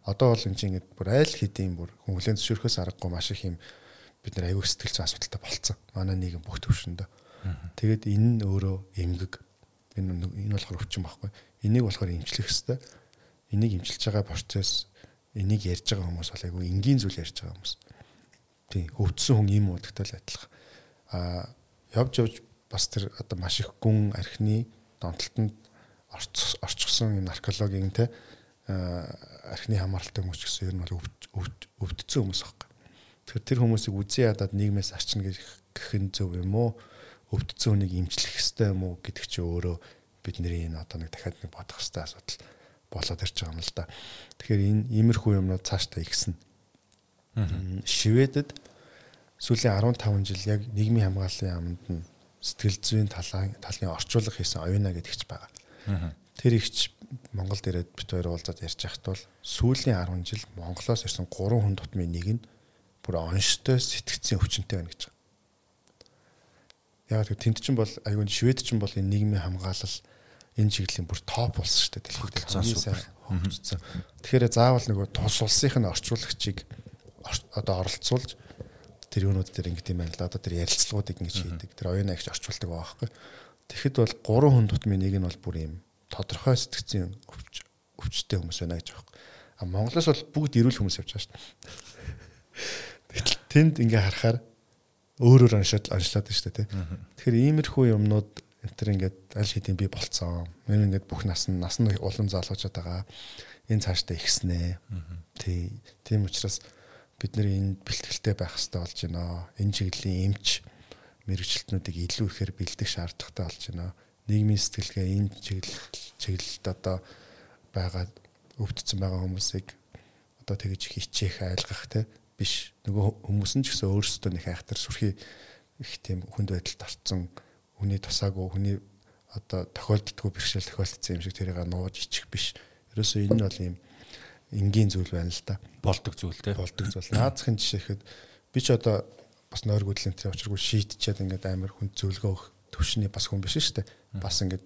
B: Одоо бол энэ чинь ингээд бүр айл хэдийн бүр хүлэн зөвшөөрөхөөс аргагүй маш их юм бид нар аюул сэтгэл зүйн асуудалтай болцсон. Манай нийгэм бүх төвшөндөө. Тэгээд энэ нь өөрөө эмгэг. Энэ энэ болохоор өвчин байхгүй. Энийг болохоор эмчлэх хэрэгтэй. Энийг эмчилж байгаа процесс энийг ярьж байгаа хүмүүс бол айгүй энгийн зүйл ярьж байгаа хүмүүс. Тийм өвдсөн хүн юм уудагтай л адилхан. Аа явж явж бас тэр одоо маш их гүн архины донтолтонд орчихсон юм наркологийн те архины хамааралтай хүмүүс гэсэн ер нь бол өвдсөн хүмүүс байхгүй. Тэгэхээр тэр хүмүүсийг үзий ядаад нийгмээс арчна гэх нь зөв юм уу? Өвдсөн хүнийг имжлэх хэрэгтэй юм уу гэдэг чи өөрөө бидний энэ одоо нэг дахиад нэг бодох хэрэгтэй асуудал болоод ирж байгаа юм л да. Тэгэхээр энэ иймэрхүү юмнууд цаашдаа ихсэн. Шведэд сүүлийн 15 жил яг нийгмийн хамгааллын яамд нь сэтгэл зүйн талын талын орчуулга хийсэн оюуна гэдэгч байгаа. Тэр ихч Монголд ирээд бит хоёр уулзаад ярьж байхад бол сүүлийн 10 жил Монголоос ирсэн 3 хүн тутмын нэг нь бүр онштой сэтгцийн өвчнөд байна гэж. Яг тэнд чинь бол аюун Швед чинь бол энэ нийгмийн хамгаалал энэ чиглэлийн бүр топ болсон шүү дээ. Дэлхийд хамгийн сайн хөгжсөн. Тэгэхээр заавал нөгөө тус улсынх нь орчуулагчийг одоо оролцуулж тэр юунууд дээр ингэдэм байна л одоо тэр ярилцлагуудыг ингэж хийдэг. Тэр оюуна ихч орчуулдаг байгаа байхгүй. Тэгэхэд бол гурван хүн тутмын нэг нь бол бүр юм тодорхой сэтгцийн өвч өвчтэй хүмүүс байна гэж байгаа. А Монголоос бол бүгд эрүүл хүмүүс явж байгаа шүү дээ. Тэнд ингээ харахаар өөрөөр оншоод оншлаад байна шүү дээ. Тэгэхээр иймэрхүү юмнууд энэ төр ингээд аль хэдийн би болцсон. Энэ ингээд бүх нас нь нас нь улам залуучаад байгаа. Энэ цаашдаа ихснэ. Тий. Тийм учраас бид нэр энэ бэлтгэлтэй байх хэрэгтэй болж байна. Энэ чиглэлийн эмч мэрэгчлэтнүүдийг илүү ихээр бэлдэх шаардлагатай болж байна. Нийгмийн сэтгэлгээ энэ чиглэл чиглэлд одоо байгаа өвдсөн байгаа хүмүүсийг одоо тэгж хичээх айлгах те биш. Нөгөө хүмүүс нь ч гэсэн өөрсдөө нэг айхтар сүрхий их тийм хүнд байдалд орцсон хүний тусаагүй хүний одоо тохиолддггүй бэрхшээл тохиолдсон юм шиг тэрийг нууж ичих биш. Ерөөсөө энэ нь бол юм энгийн зүйл байна л да.
A: Болдог зүйл те.
B: Болдог зүйл. Наадахын жишээхэд би ч одоо бас нойргуудлын тэр очиргүй шийтчихэд ингээд амар хүн зөвлөгөө өгөх төвшний бас хүн биш шүү дээ. Бас ингээд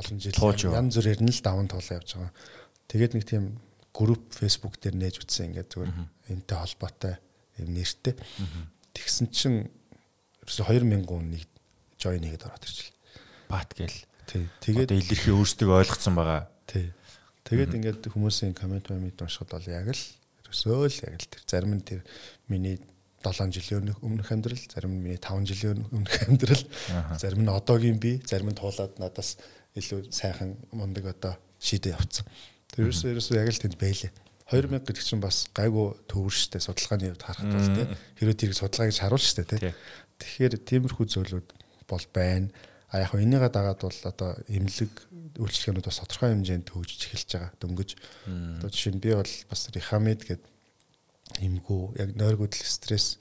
B: олон жил янз бүрээр нь л даван туулаа явж байгаа. Тэгээд нэг тийм групп Facebook дээр нээж үтсэн ингээд зүгээр энтэй холбоотой юм нэртэй. Тэгсэн чинь ерөөсө 2000 хүн нэг join хийгээд ороод ирчихлээ.
A: Бат гээл.
B: Тий. Тэгээд
A: илэрхий өөрсдөө ойлгоцсон байгаа.
B: Тий. Тэгээд ингээд хүмүүсийн комент комент уншихад бол яг л ерөөсөө л яг л тэр зарим нь тэр миний 7 жилийн өмнөх амьдрал, зарим нь миний 5 жилийн өмнөх амьдрал, зарим нь одоогийн би, зарим нь туулаад надаас илүү сайхан мундаг одоо шийдэ явцсан. Тэр ерөөсөө ерөөсөө яг л тэнд байлээ. 2000 гэдэг чинь бас гайгүй төвөр штэ судалгааны хувьд харахад бол тий. Хэрвээ тэрийг судалгаа гэж харуул штэ тий. Тэгэхээр тиймэрхүү зүйлүүд бол байна. А яг энийгээ дагаад бол одоо эмнэлэг үйлчлэгээнүүд бас тодорхой хэмжээнд хөгжиж эхэлж байгаа дөнгөж. Одоо жишээ нь би бол бас рехамед гэдэг эмгүү яг нойргуудл стресс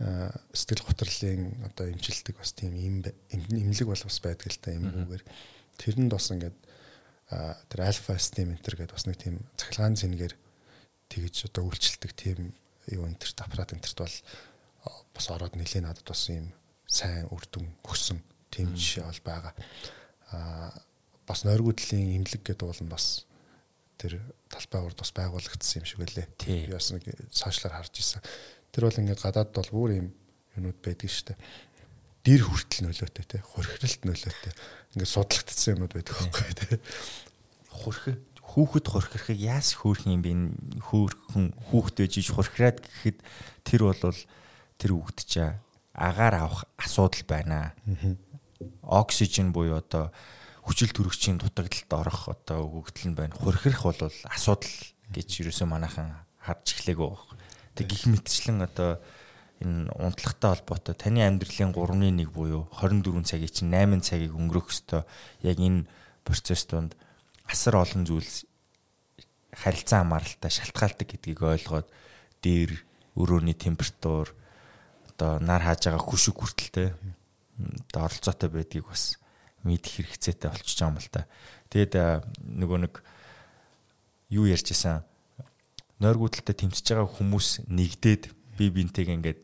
B: сэтгэл готрлын одоо эмчилдэг бас тийм эмнэлэг бол бас байдаг л та эмгүүгээр тэрэнд бас ингээд тэр альфа систем энтер гэдэг бас нэг тийм цахилгаан зэнгээр тэгж одоо үйлчлдэг тийм юу энтерт аппарат энтерт бол бас ороод нэлээ надад бас юм сайн үр дүн өгсөн тийм жишээ бол байгаа. Аа бас нойргуудлын имлэг гэдэг бол нь бас тэр талбай урд бас байгуулагдсан юм шиг байлээ. Би бас нэг сошиалар харж ирсэн. Тэр бол ингээд гадаад бол бүр юм юмуд байдаг шүү дээ. Дэр хүртэл нөлөөтэй те хурхиралт нөлөөтэй. Ингээд судлагдсан юмуд байдаг байхгүй те.
A: Хурхи хүүхэд хурхирахыг яас хөөрх юм бэ? Хөөрхөн хүүхдээ жиж хурхираад гэхэд тэр бол тэр хүүхэд чаа агаар авах асуудал байна. Оксижен буюу одоо хүчил төрөгчийн дутагдалд орох одоо өгөгдөл нь байна. Хурхирах бол асуудал гэж юусэн манайхан харж эхлэегүй баг. Тэг гих мэтчлэн одоо энэ унтлагтай холбоотой таны амьдралын 3-1 буюу 24 цагийг чинь 8 цагийг өнгөрөх ёстой. Яг энэ процесс донд асар олон зүйлс харилцан хамааралтай шалтгаалдаг гэдгийг ойлгоод дээр өрөөний температур одоо нар хааж байгаа хүшиг хүртэлтэй одоо оролцоотой байдгийг бас мэдэх хэрэгцээтэй болчихж байгаа юм л та. Тэгэд нөгөө нэг юу ярьж исэн нойргуудалтай тэмцэж байгаа хүмүүс нэгдээд би бинтэйг ингээд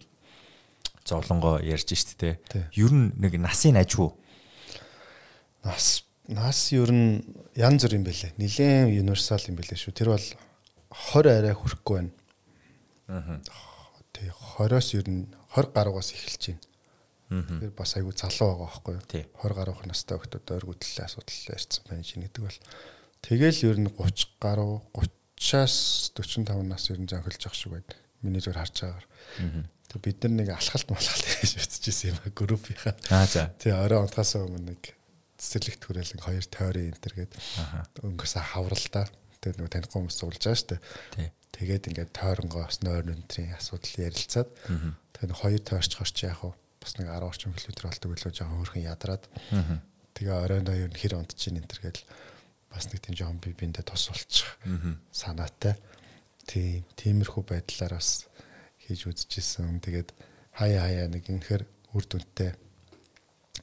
A: зовлонгоо ярьж штт те. Ер нь нэг насын ажгүй.
B: Нас нас ер нь янз бүр юм бэлээ. Нилээн универсал юм бэлээ шүү. Тэр бол 20 арай хүрэхгүй байна. Аа. Тэг 20-оос ер нь 20 гаругаас эхэлж байна. Тэгэхээр бас айгүй залуу байгаа байхгүй юу? 20 гаруйх настай хүмүүс ойргуудлын асуудал ярьсан байна чинь гэдэг бол тэгэл ер нь 30 гаруй 30-аас 45 нас ер нь зөнхөлж явах шиг байна. Миний зүгээр харж байгаагаар. Тэг бид нар нэг алхалт малхалт гэж шүтчихсэн юм а группийнхаа.
A: Аа за.
B: Тэг орой унтахаас өмнө нэг цэцэрлэгт хүрээлэн хоёр тойрын энтер гээд өнгөрсөн хавралдаа. Тэг нөгөө танихгүй хүмүүс суулж байгаа шүү дээ. Тэгээд ингээд тойронгоос нойр өнтрийн асуудал ярилцаад тэгээд хоёр тойрч хорч яах вэ? бас нэг 10 орчим км болдог байлоо жоохон хөрхэн ядраад. Тэгээ оройндоо юу хэр унтж ийн энэ төргээл бас нэг тийм жоохон би биндээ тус болчих санаатай. Тийм тиймэрхүү байдлаар бас хийж үзчихсэн. Тэгээд хаяа хаяа нэг үнэхээр үр дүнтэй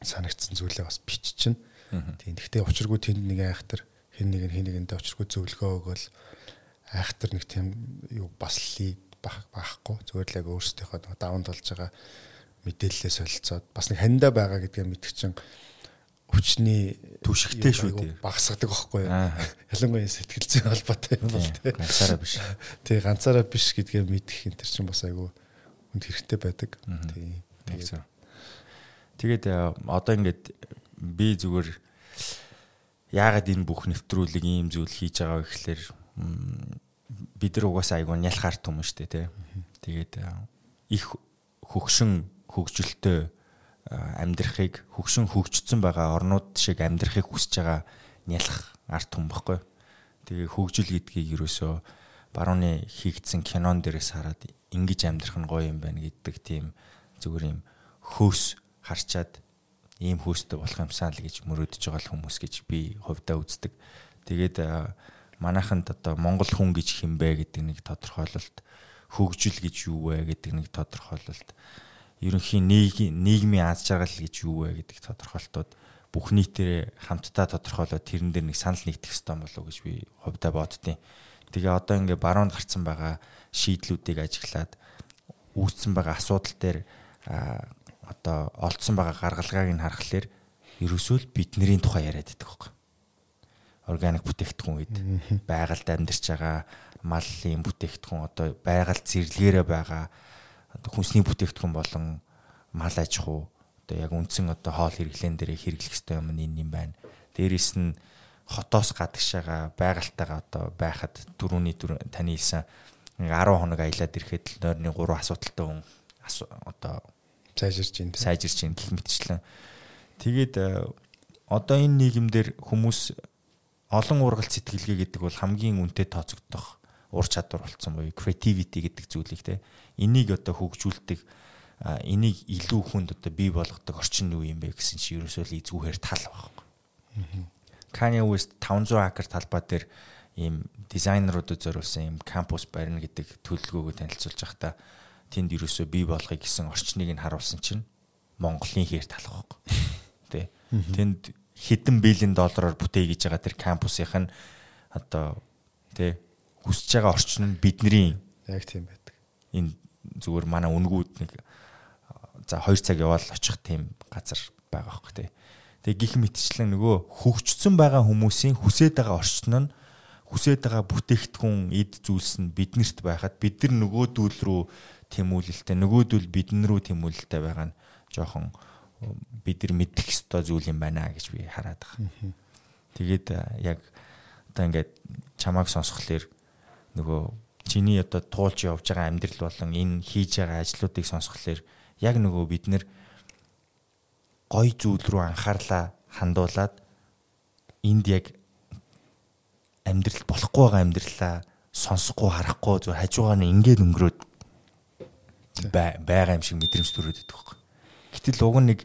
B: санагдсан зүйлээ бас биччихнэ. Тийм гэхдээ учиргүй тэнд нэг айхтар хэн нэг хэн нэгэндээ учиргүй зөвлөгөө өгөөл айхтар нэг тийм юу бас ли байхгүй зүгээр л яг өөрсдийнхөө даван толж байгаа мэдээлэлээ солилцоод бас нэг хандаа байгаа гэдгээ мэдэх чинь хүчний
A: түшигтэй шүү дээ.
B: Багсгадаг байхгүй юу? Ялангуяа сэтгэл зүйн холбоотой юм бол
A: тий. Ганцаараа биш.
B: Тий, ганцаараа биш гэдгээ мэдэх энэ төр чинь бас айгүй хүнд хэрэгтэй байдаг. Тий.
A: Тэгээд тэгээд одоо ингээд би зүгээр яагаад энэ бүх нэвтрүүлэг ийм зүйл хийж байгаа вэ гэхэлэр бид нар угаасаа айгүй нялхаар том шүү дээ тий. Тэгээд их хөгшин хөгжилтэй амьдрахыг хөгшин хөгжсөн байгаа орнууд шиг амьдрахыг хүсэж байгаа нялх арт хүн баггүй. Тэгээ хөгжил гэдгийг юусоо барууны хийгдсэн кинон дээрээс хараад ингэж амьдрах нь гоё юм байна гэдэг тийм зүгээр юм хөөс харчаад ийм хөөстэй болох юмсан л гэж мөрөөдөж байгаа хүмүүс гэж би хувьдаа үздэг. Тэгээд манайханд одоо монгол хүн гэж хинбэ гэдэг нэг тодорхойлолт хөгжил гэж юу вэ гэдэг нэг тодорхойлолт ерөнхийн нийгмийн аз жаргал гэж юу вэ гэдэг тодорхойлтууд бүх нийтээр хамтдаа тодорхойлоод тэрэн дээр нэг санал нэгдэх ёстой болов уу гэж би хувьдаа боддیں۔ Тэгээ одоо ингээ баруунд гарцсан байгаа шийдлүүдийг ажиглаад үүссэн байгаа асуудал дээр одоо олдсон байгаа гаргалгааг нь харахаар ерөөсөө л бидний тухай яриад байдаг байхгүй. Органик бүтээгдэхүүн үед байгальд амьдарч байгаа малын бүтээгдэхүүн одоо байгальд зэрлэгээрээ байгаа хүнсний бүтээгдэхүүн болон мал аж ахуй одоо яг үндсэн одоо хоол хэрэглэн дээр хэрэглэх ёстой юм энэ юм байна. Дээрээс нь хотоос гадагшаага байгальтайгаа одоо байхад дөрөвний таны хэлсэн 10 хоног аялаад ирэхэд л нойрны 3 асуудалтай хүн одоо
B: сайжирч ин
A: сайжирч ин гэх мэтчлэн. Тэгээд э, одоо энэ нийгэмдэр хүмүүс олон ургалт сэтгэлгээ гэдэг бол хамгийн үнэтэй тооцогдох ур чадвар болцсон буюу creativity гэдэг зүйлийг те энийг одоо хөгжүүлдэг энийг илүү хүнд одоо бий болгодог орчин юу юм бэ гэсэн чи ерөөсөө л эзгүүхээр тал байхгүй. Kanye West 500 акр талбай дээр ийм дизайнеруудад зориулсан ийм кампус барина гэдэг төлөвлөгөөгөө танилцуулж байхдаа тэнд ерөөсөө бий болгоё гэсэн орчныг нь харуулсан чинь Монголын хээр талах байхгүй. Тэ. Тэнд хэдэн биллион доллараар бүтээй гэж байгаа тэр кампусынх нь одоо тэ хүсэж байгаа орчин нь бидний
B: яг тийм байдаг.
A: Энэ зүгээр манай үнгүүд нэг за 2 цаг яваал очих тийм газар байгаа хөх тий. Тэгээ гих мэтчлэн нөгөө хөгжсөн байгаа хүмүүсийн хүсэж байгаа орчин нь хүсэж байгаа бүтээгдэхүүн эд зүйлс нь биднэрт байхад бид нар нөгөөдүүл рүү тэмүүлэлтэй нөгөөдүүл бидэн рүү тэмүүлэлтэй байгаа нь жоохон бид нар мэдэх ёстой зүйл юм байна гэж би хараад байгаа. Тэгээд яг одоо ингээд чамааг сонсхолоор нөгөө чиний одоо туулж явж байгаа амьдрал болон энэ хийж байгаа ажлуудыг сонсхолоор яг нөгөө бид нэр гой зүйл рүү анхаарлаа хандуулад энд яг амьдрал болохгүй байгаа амьдралаа сонсохгүй харахгүй зөв хажуугаар нь ингээд өнгөрөөд байгаа юм шиг мэдрэмж төрөөд идэх байхгүй. Гэтэл уг нэг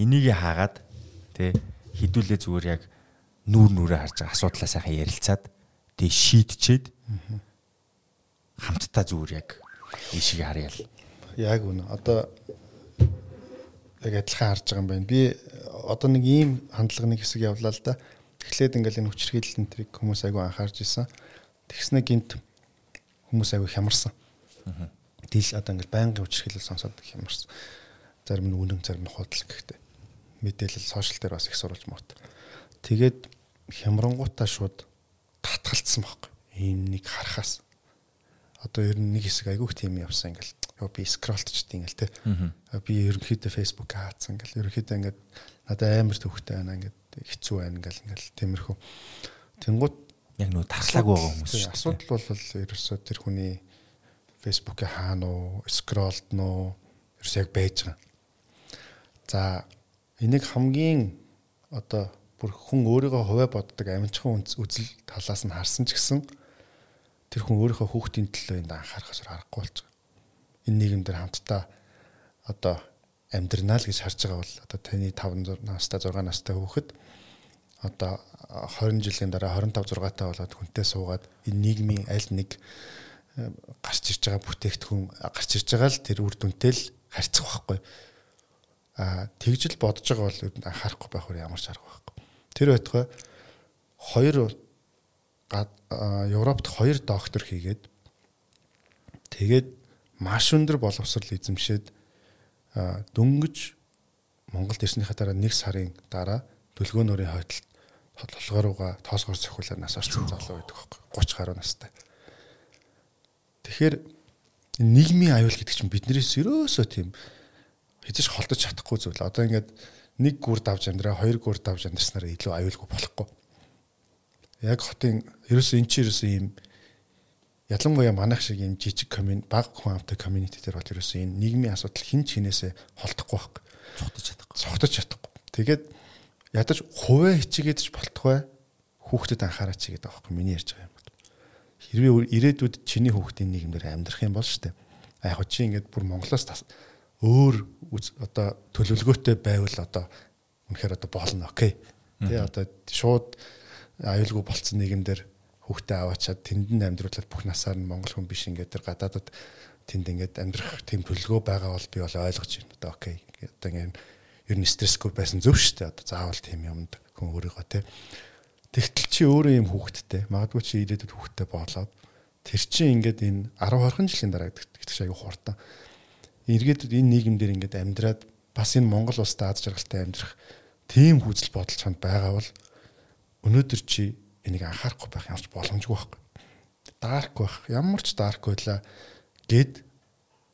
A: энийг хаагаад тэ хідүүлээ зүгээр яг нүүр нүрээ харж асуудлаа сайхан ярилцаад тэгээ шийдчихэд хамтдаа зүгээр яг ийшээ харъя л.
B: Яг үнэ. Одоо яг адилхан харж байгаа юм байна. Би одоо нэг ийм хандлагын хэсэг явлаа л да. Эхлээд ингээл энэ хүчрхийлэл энтрийг хүмүүс айгүй анхаарч исэн. Тэгснэ гинт хүмүүс айгүй хямарсан. Дил одоо ингээл байнгын хүчрхийлэл сонсоод хямарсан зарим нь үнэн зарим нь худал гэхтээ мэдээлэл сошиал дээр бас их сурулж мот. Тэгээд хямрангуудаа шууд татгалцсан байхгүй. Ийм нэг харахаас одоо ер нь нэг хэсэг айгүйх тийм явсан ингээл би скролтчд ингээл те. Би ерөнхийдөө Facebook хаацсан ингээл ерөнхийдөө ингээд надад амар төвхтэй байна ингээд хэцүү байна ингээл ингээл тиймэрхүү. Тэнгууд
A: яг нөө таслаагүй байгаа хүмүүс
B: шүү. Асуудал бол ерөөсөө тэр хүний Facebook-ийг хаана уу, скролт нь уу, ерөөсөө яг байж байгаа. За энийг хамгийн одоо бүр хүн өөрийгөө хуваа боддог амжихан үзэл талаас нь харсан ч гэсэн тэр хүн өөрийнхөө хүүхдийн төлөө энд анхаарахаас аргагүй болж байгаа. Энэ нийгэмдэр хамтдаа одоо амьдрнаа л гэж харж байгаа бол одоо таны 5 настай 6 настай хүүхэд одоо 20 жилийн дараа 25 6 таа болоод хүнтэй суугаад энэ нийгмийн аль нэг гарч ирж байгаа бүтээгдэхүүн гарч ирж байгаа л тэр үр дүнтэй л харьцах байхгүй. А тэгж л бодож байгаа бол анхаарахгүй байх өөр ямар ч арга байхгүй. Тэр байтугай хоёр Европт хоёр доктор хийгээд тэгээд маш өндөр боловсрал эзэмшээд дөнгөж Монголд ирснийхаа дараа нэг сарын дараа дүлгөөнөрийн хойдолд толгойрууга тоосгоор цохиулаар нас орсон залуу байдаг байхгүй 30 гаруй настай. Тэгэхээр нийгмийн аюул гэдэг чинь биднээс ерөөсөө тийм хэзээ ч холдож чадахгүй зүйл. Одоо ингээд нэг гүр давж амьдраа, хоёр гүр давж амьдрснараа илүү аюулгүй болохгүй. Яг хотын ерөөсөө эн чинь ерөөсөө ийм ялангуяа манайх шиг ийм жижиг комьюнити, бага хүн амтай комьюнити дээр бол ерөөсөө энэ нийгмийн асуудал хин ч хинээсээ холдохгүй байхгүй.
A: Цогтож чадахгүй.
B: Цогтож чадахгүй. Тэгээд ядаж хуваа хичээгээд ч болтугай хүүхдэд анхаараач гэдэг аахгүй миний ярьж байгаа юм бол. Хэрвээ ирээдүйд чиний хүүхдийн нийгэмдэр амьдрах юм бол штэ. Яг чи ингээд бүр Монголоос өөр одоо төлөвлөгөөтэй байвал одоо үнэхээр одоо болно окей. Тэ одоо шууд аюулгүй болцсон нийгэмдэр хүүхдээ аваачаад тэнд нь амьдруулаад бүх насаар нь монгол хүн биш ингээд тэр гадаадад тэнд ингээд амьдрах тийм төлөвлөгөө байгаа бол би бол ойлгож байна. Одоо окей. Одоо ингээд ер нь стрессгүй байсан зөв шүү дээ. Одоо заавал тийм юмд хүн өөрийгөө тэ. Тэгтэл чи өөрөө юм хүүхэдтэй. Магадгүй чи ирээдүйд хүүхэдтэй болоод тэр чинь ингээд энэ 10 20 жилийн дараа гэдэг чинь аягүй хурдан эргээд энэ нийгэмдэр ингээд амьдраад бас энэ Монгол улсад аз жаргалтай амьдрах тийм хүзэл бодол чанд байгаа бол өнөөдөр чи энийг анхаарахгүй байх ямарч боломжгүй байхгүй. Дарк байх. Ямар ч дарк байла гэд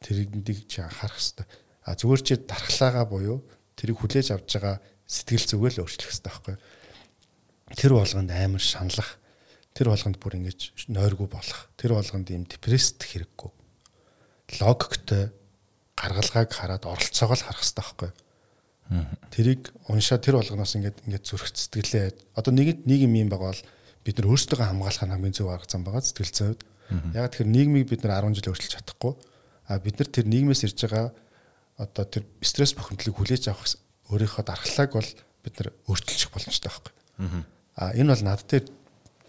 B: тэрийг чи анхаарах хэрэгтэй. А зүгээр чи дархлаагаа буюу тэрийг хүлээж авч байгаа сэтгэл зүгэл өөрчлөх хэрэгтэй байхгүй. Тэр болгонд амар шаналх тэр болгонд бүр ингэж нойргүй болох тэр болгонд ийм депресст хэрэггүй логиктой гаргалгааг хараад оролцоогоо л харах хэрэгтэй байхгүй. Тэрийг уншаад тэр болгоноос ингээд ингээд зүрх сэтгэлээ одоо нэг нэг юм байгаа бол бид нар өөрсдөө хамгаалах нь хамгийн зөв арга зам байгаа сэтгэл зүйд. Яг тэгэхээр нийгмийг бид нар 10 жил өөрчилж чадахгүй. А бид нар тэр нийгмээс ирж байгаа одоо тэр стресс бохимдлыг хүлээж авах өөрийнхөө дархлааг бол бид нар өөрчилчих боломжтой байхгүй. А энэ бол над дээр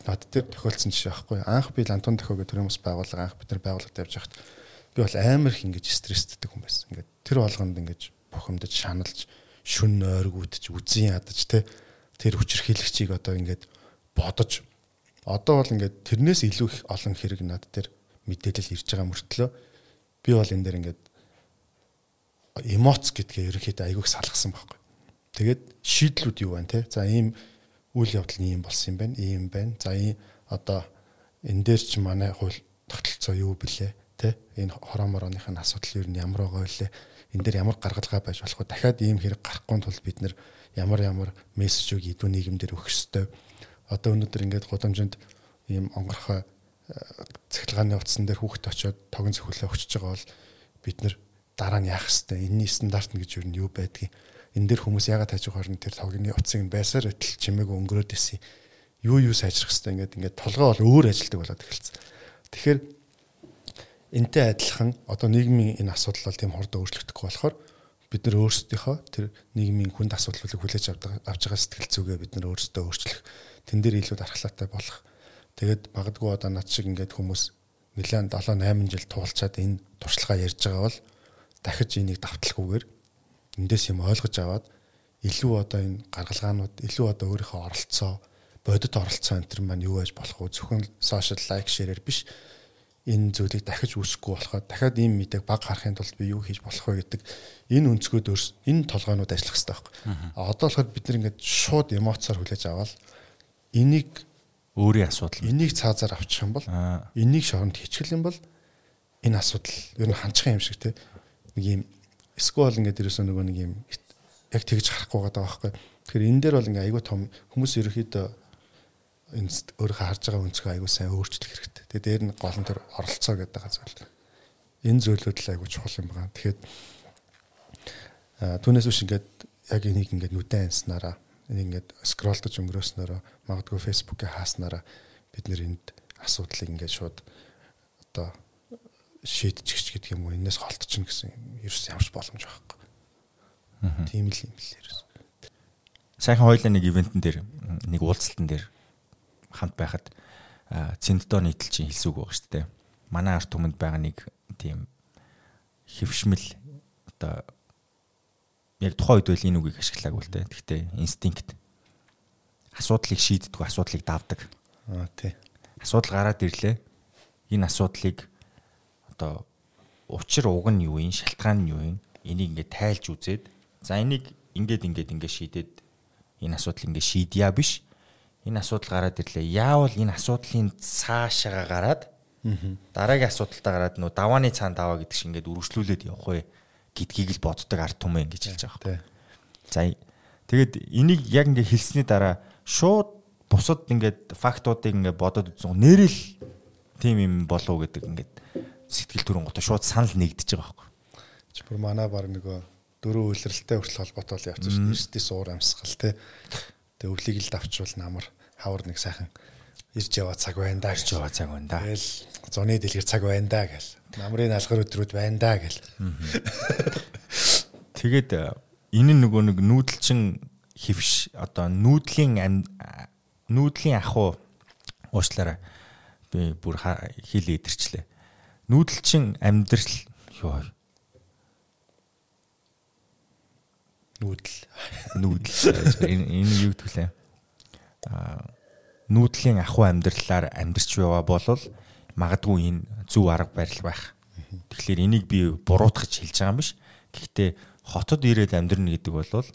B: над дээр тохиолдсон жишээ байхгүй. Анх би лантун төхөө гэх төрөмс байгууллага анх бид нар байгууллагад явж хахад би бол амар их ингэж стресстэй хүн байсан. Ингээд тэр болгонд ингэж бухимдаж шаналж шүн ойргуудж үзэн ядаж те тэр хүчрхийлэгчийг одоо ингээд бодож одоо бол ингээд тэрнээс илүү их олон хэрэг над дээр мэдээлэл ирж байгаа мөртлөө би бол энэ дээр ингээд эмоц гэдгээ ерөнхийдөө айгүйх салгасан байхгүй. Тэгээд шийдлүүд юу байна те? За ийм үйл явдал нь ийм болсон юм байна, ийм байна. За ийм одоо энэ дээр ч манай хууль тогтолцоо юу бэлээ? Тэ энэ хороо морооных нь асуудал юу нь ямар байгаа вэ? Энэ дээр ямар гаргалгаа байж болох вэ? Дахиад ийм хэрэг гарахгүй тул бид нэр ямар ямар мессежийг идэв нийгэмдэр өгөх ёстой. Одоо өнөөдөр ингээд гудамжинд ийм онгорхой э, цахилгааны утсан дээр хүүхэд очиод тогон зөвхөлөө өгчөж байгаа бол бид нэр дараа нь яах хэвтэй энэний стандарт нь гэж юу нь юу байдгийг энэ дээр хүмүүс ягаад хажуу хорн тэр тогны утсыг байсаар өтл чимээг өнгөрөөд исэн юу юу сайжрах хэвтэй ингээд ингээд толгой бол өөр ажилдаг болоод эхэлсэн. Тэгэхээр энтэй адилхан одоо нийгмийн энэ асуудал бол тийм хурдан өөрчлөгдөхгүй болохоор бид нар өөрсдийнхөө тэр нийгмийн хүнд асуудлыг хүлээж авч байгаа сэтгэл зүгээ бид нар өөрсдөө өөрчлөх тэн дээр илүү дархлаатай болох. Тэгээд магадгүй одоо над шиг ингээд хүмүүс нэлээд 7 8 жил туулчаад энэ туршлагаа ярьж байгаа бол дахиж энийг давталгүйгээр эндээс юм ойлгож аваад илүү одоо энэ гаргалгаанууд илүү одоо өөрийнхөө оролцоо бодит оролцоо энэ төр маань юу байж болох вэ? Зөвхөн сошиал лайк шеэрэр биш энэ зүйлийг дахиж үүсэхгүй болоход дахиад ийм мэдээг баг харахын тулд би юу хийж болох вэ гэдэг энэ өнцгөөд энэ толгойнууд ажиллах хэрэгтэй байхгүй. А одоо болохоор бид нар ингээд шууд эмоцоор хүлээж аваад энийг
A: өөрийн асуудал.
B: Энийг цаазаар авчих юм бол энийг шоронд хичгэл юм бол энэ асуудал ер нь ханчхан юм шиг те нэг юм эсвэл ингээд ерөөсөө нөгөө нэг юм яг тэгж харахгүй байгаа байхгүй. Тэгэхээр энэ дээр бол ингээ айгүй том хүмүүс ерөөхдөө өөрийнхөө харж байгаа өнцгөө айгүй сайн өөрчлөх хэрэгтэй. Тэгээ дээр нь гол нь төр оролцоо гэдэг зүйл. Энэ зүйлүүд л айгүй чухал юм байна. Тэгэхээр түүнээс биш ингээд яг энийг ингээд нүдэн анснараа энийг ингээд скролдож өнгөрөөснөөрөө магадгүй фэйсбүүкээ хааснараа бид нэр энд асуудлыг ингээд шууд одоо шийдчих гэдэг юм уу энэс холтчихно гэсэн ерөөс ямарч боломж байхгүй. Тийм л юм л ерөөс.
A: Сайхан хоёлаа нэг ивентэн дээр нэг уулзалтан дээр хамт байхад цэнддоо нийтэлчин хэлсүүг байгаа шүү дээ. Манай арт түмэнд байгаа нэг тийм хөвшмөл одоо яг тухайн үед бол энэ үгийг ашиглаагүй л дээ. Гэхдээ инстинкт асуудлыг шийддэг, асуудлыг давдаг.
B: Аа тий.
A: Асуудал гараад ирлээ. Энэ асуудлыг одоо учир уг нь юу юм, шалтгаан нь юу юм? Энийг ингээд тайлж үзээд за энийг ингээд ингээд ингээд шийдээд энэ асуудал ингээд шийдъя биш энэ асуудал гараад ирлээ. Яавал энэ асуудлын цаашаа гараад дараагийн асуудалтаа гараад нөө давааны цаанд даваа гэдэг шиг ингээд үргэлжлүүлээд явах вэ гэдгийг л боддог арт түмэн ингэж хэлж байгаа юм. За тэгээд энийг яг ингээд хэлсний дараа шууд бусад ингээд фактуудыг ингээд бодоод үзсэн. Нэрэл тийм юм болов гэдэг ингээд сэтгэл төрөн гото шууд санал нэгдэж байгаа байхгүй.
B: Чи бүр манай баг нөгөө дөрөв үйлрэлтэй хүртэл холбоотой явцсан шүү дээ. Эрсдээ суур амсгал те. Тэгээ өвлийг л давчвал намар хавар нэг сайхан ирж яваа цаг байна да
A: ирж яваа цаг байна да.
B: Тэгэл зуны дэлгэр цаг байна да гэл. Намрын алгар өдрүүд байна да гэл.
A: Тэгээд э, энэ нөгөө нэг нүүдэлчин хөвш одоо нүүдлийн нүүдлийн аху уучлаарай. Би бүр хил идэрчлээ. Нүүдэлчин амьдрал ёо.
B: Нүүдэл.
A: Нүүдэл. Энэ энэ юу гэдэг вэ? Нүүдлийн ахуй амьдралаар амьдарч байгаа бол магадгүй энэ зөв арга барил байх. Тэгэхээр энийг би буруутгаж хэлж байгаа юм биш. Гэхдээ хотод ирээд амьдрна гэдэг бол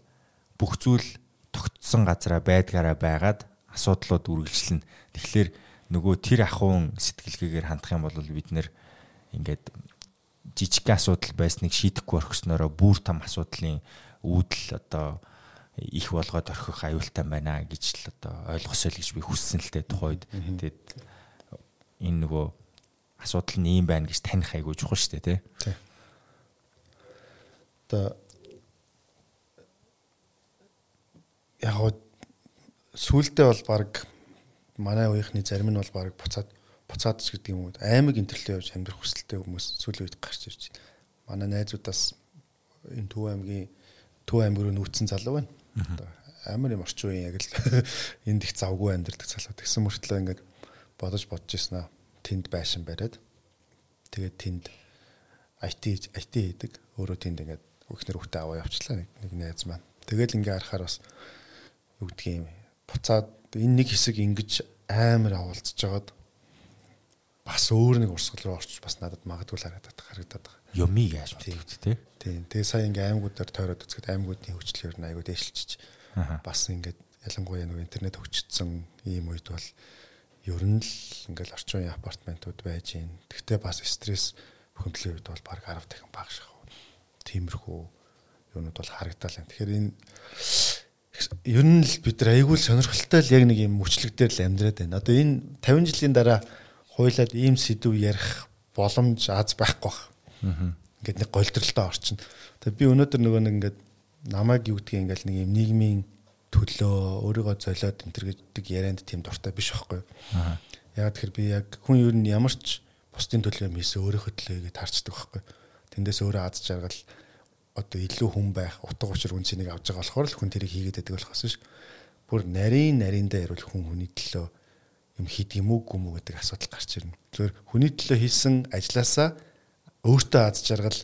A: бүх зүйл тогтсон газараа байдгаараа байгаад асуудлууд үргэлжлэнэ. Тэгэхээр нөгөө тэр ахуйн сэтгэлгээгээр хандах юм бол бид нэр ингээд жижиг асуудал байсныг шийдэхгүй орхиснороо бүр том асуудлын үүдэл одоо их болгоод орхих аюултай байна гэж л одоо ойлгосоо л гэж би хүссэн л дээ тухайд. Тэгээд энэ нөгөө асуудал нь ийм байна гэж таних айгуу чухал шүү дээ тий.
B: Одоо яг гоо сүулдэ бол баг манай үеийнхний зарим нь бол баг буцаад буцаад ч гэдэг юм уу аймаг интерлээ явж амьдрах хүсэлтэй хүмүүс сүүлийн үед гарч ирж байна. Манай найзуудаас энэ Төв аймгийн Төв аймаг руу нүүцсэн залуу байна Одоо амар юм орчин үеийн яг л энд их завгүй амьдэрдэг залуу. Тэгсэн мөртлөө ингээд бодож бодож ирсэн аа. Тэнд байшин бариад тэгээд тэнд IT IT хийдэг. Өөрөө тэнд ингээд өгнөр хөхтэй аваа явчлаа нэг найз маань. Тэгэл ингээ харахаар бас юу гэдгийг буцаад энэ нэг хэсэг ингэж амар авалцж жагаад бас өөр нэг урсгал руу орчих бас надад магадгүй л харагдаад харагдаад байгаа
A: юмыг яаж мэдэх тий.
B: Тийм. Тэгээ сая ингээм аймагуудаар тойроод үзэхэд аймагуудын хөгжлөөр нь аягүй дээшилчиж бас ингээд ялангуяа нэг интернет хөгжсөн ийм үед бол ер нь л ингээл орчин үеийн апартментууд байж гин. Тэгтээ бас стресс хөндлөлийн үед бол баг 10 дахин бага шах. Тиймэрхүү юунууд бол харагдал юм. Тэгэхээр энэ ер нь л бид нар аягүй сонирхолтой л яг нэг юм мөчлөг дээр л амьдраад байна. Одоо энэ 50 жилийн дараа хуйлаад ийм сэдв ярих боломж аз байхгүй байна Ингээд нэг голдролтой орчин. Тэгээ би өнөөдөр нөгөө нэг ингээд намайг юу гэдгийг ингээд нэг юм нийгмийн төлөө өөрийгөө золиод энэ төр гэдэг ярианд тийм дуртай биш байхгүй юу. Яг тэгэхээр би яг хүн ер нь ямар ч бусдын төлөө юм хийсэн өөрийнхөө төлөө гэж тарчдаг байхгүй. Тэндээс өөрөө аз жаргал одоо илүү хүн байх утга учир үнцнийг авч байгаа болохоор л хүн тэрийг хийгээд байдаг болохоос ш. Бүр нарийн нариндаа ярил хүн хүний төлөө юм хийд юм уу гүм үү гэдэг асуудал гарч ирнэ. Зөвхөн хүний төлөө хийсэн ажилласаа өөртөө аз жаргал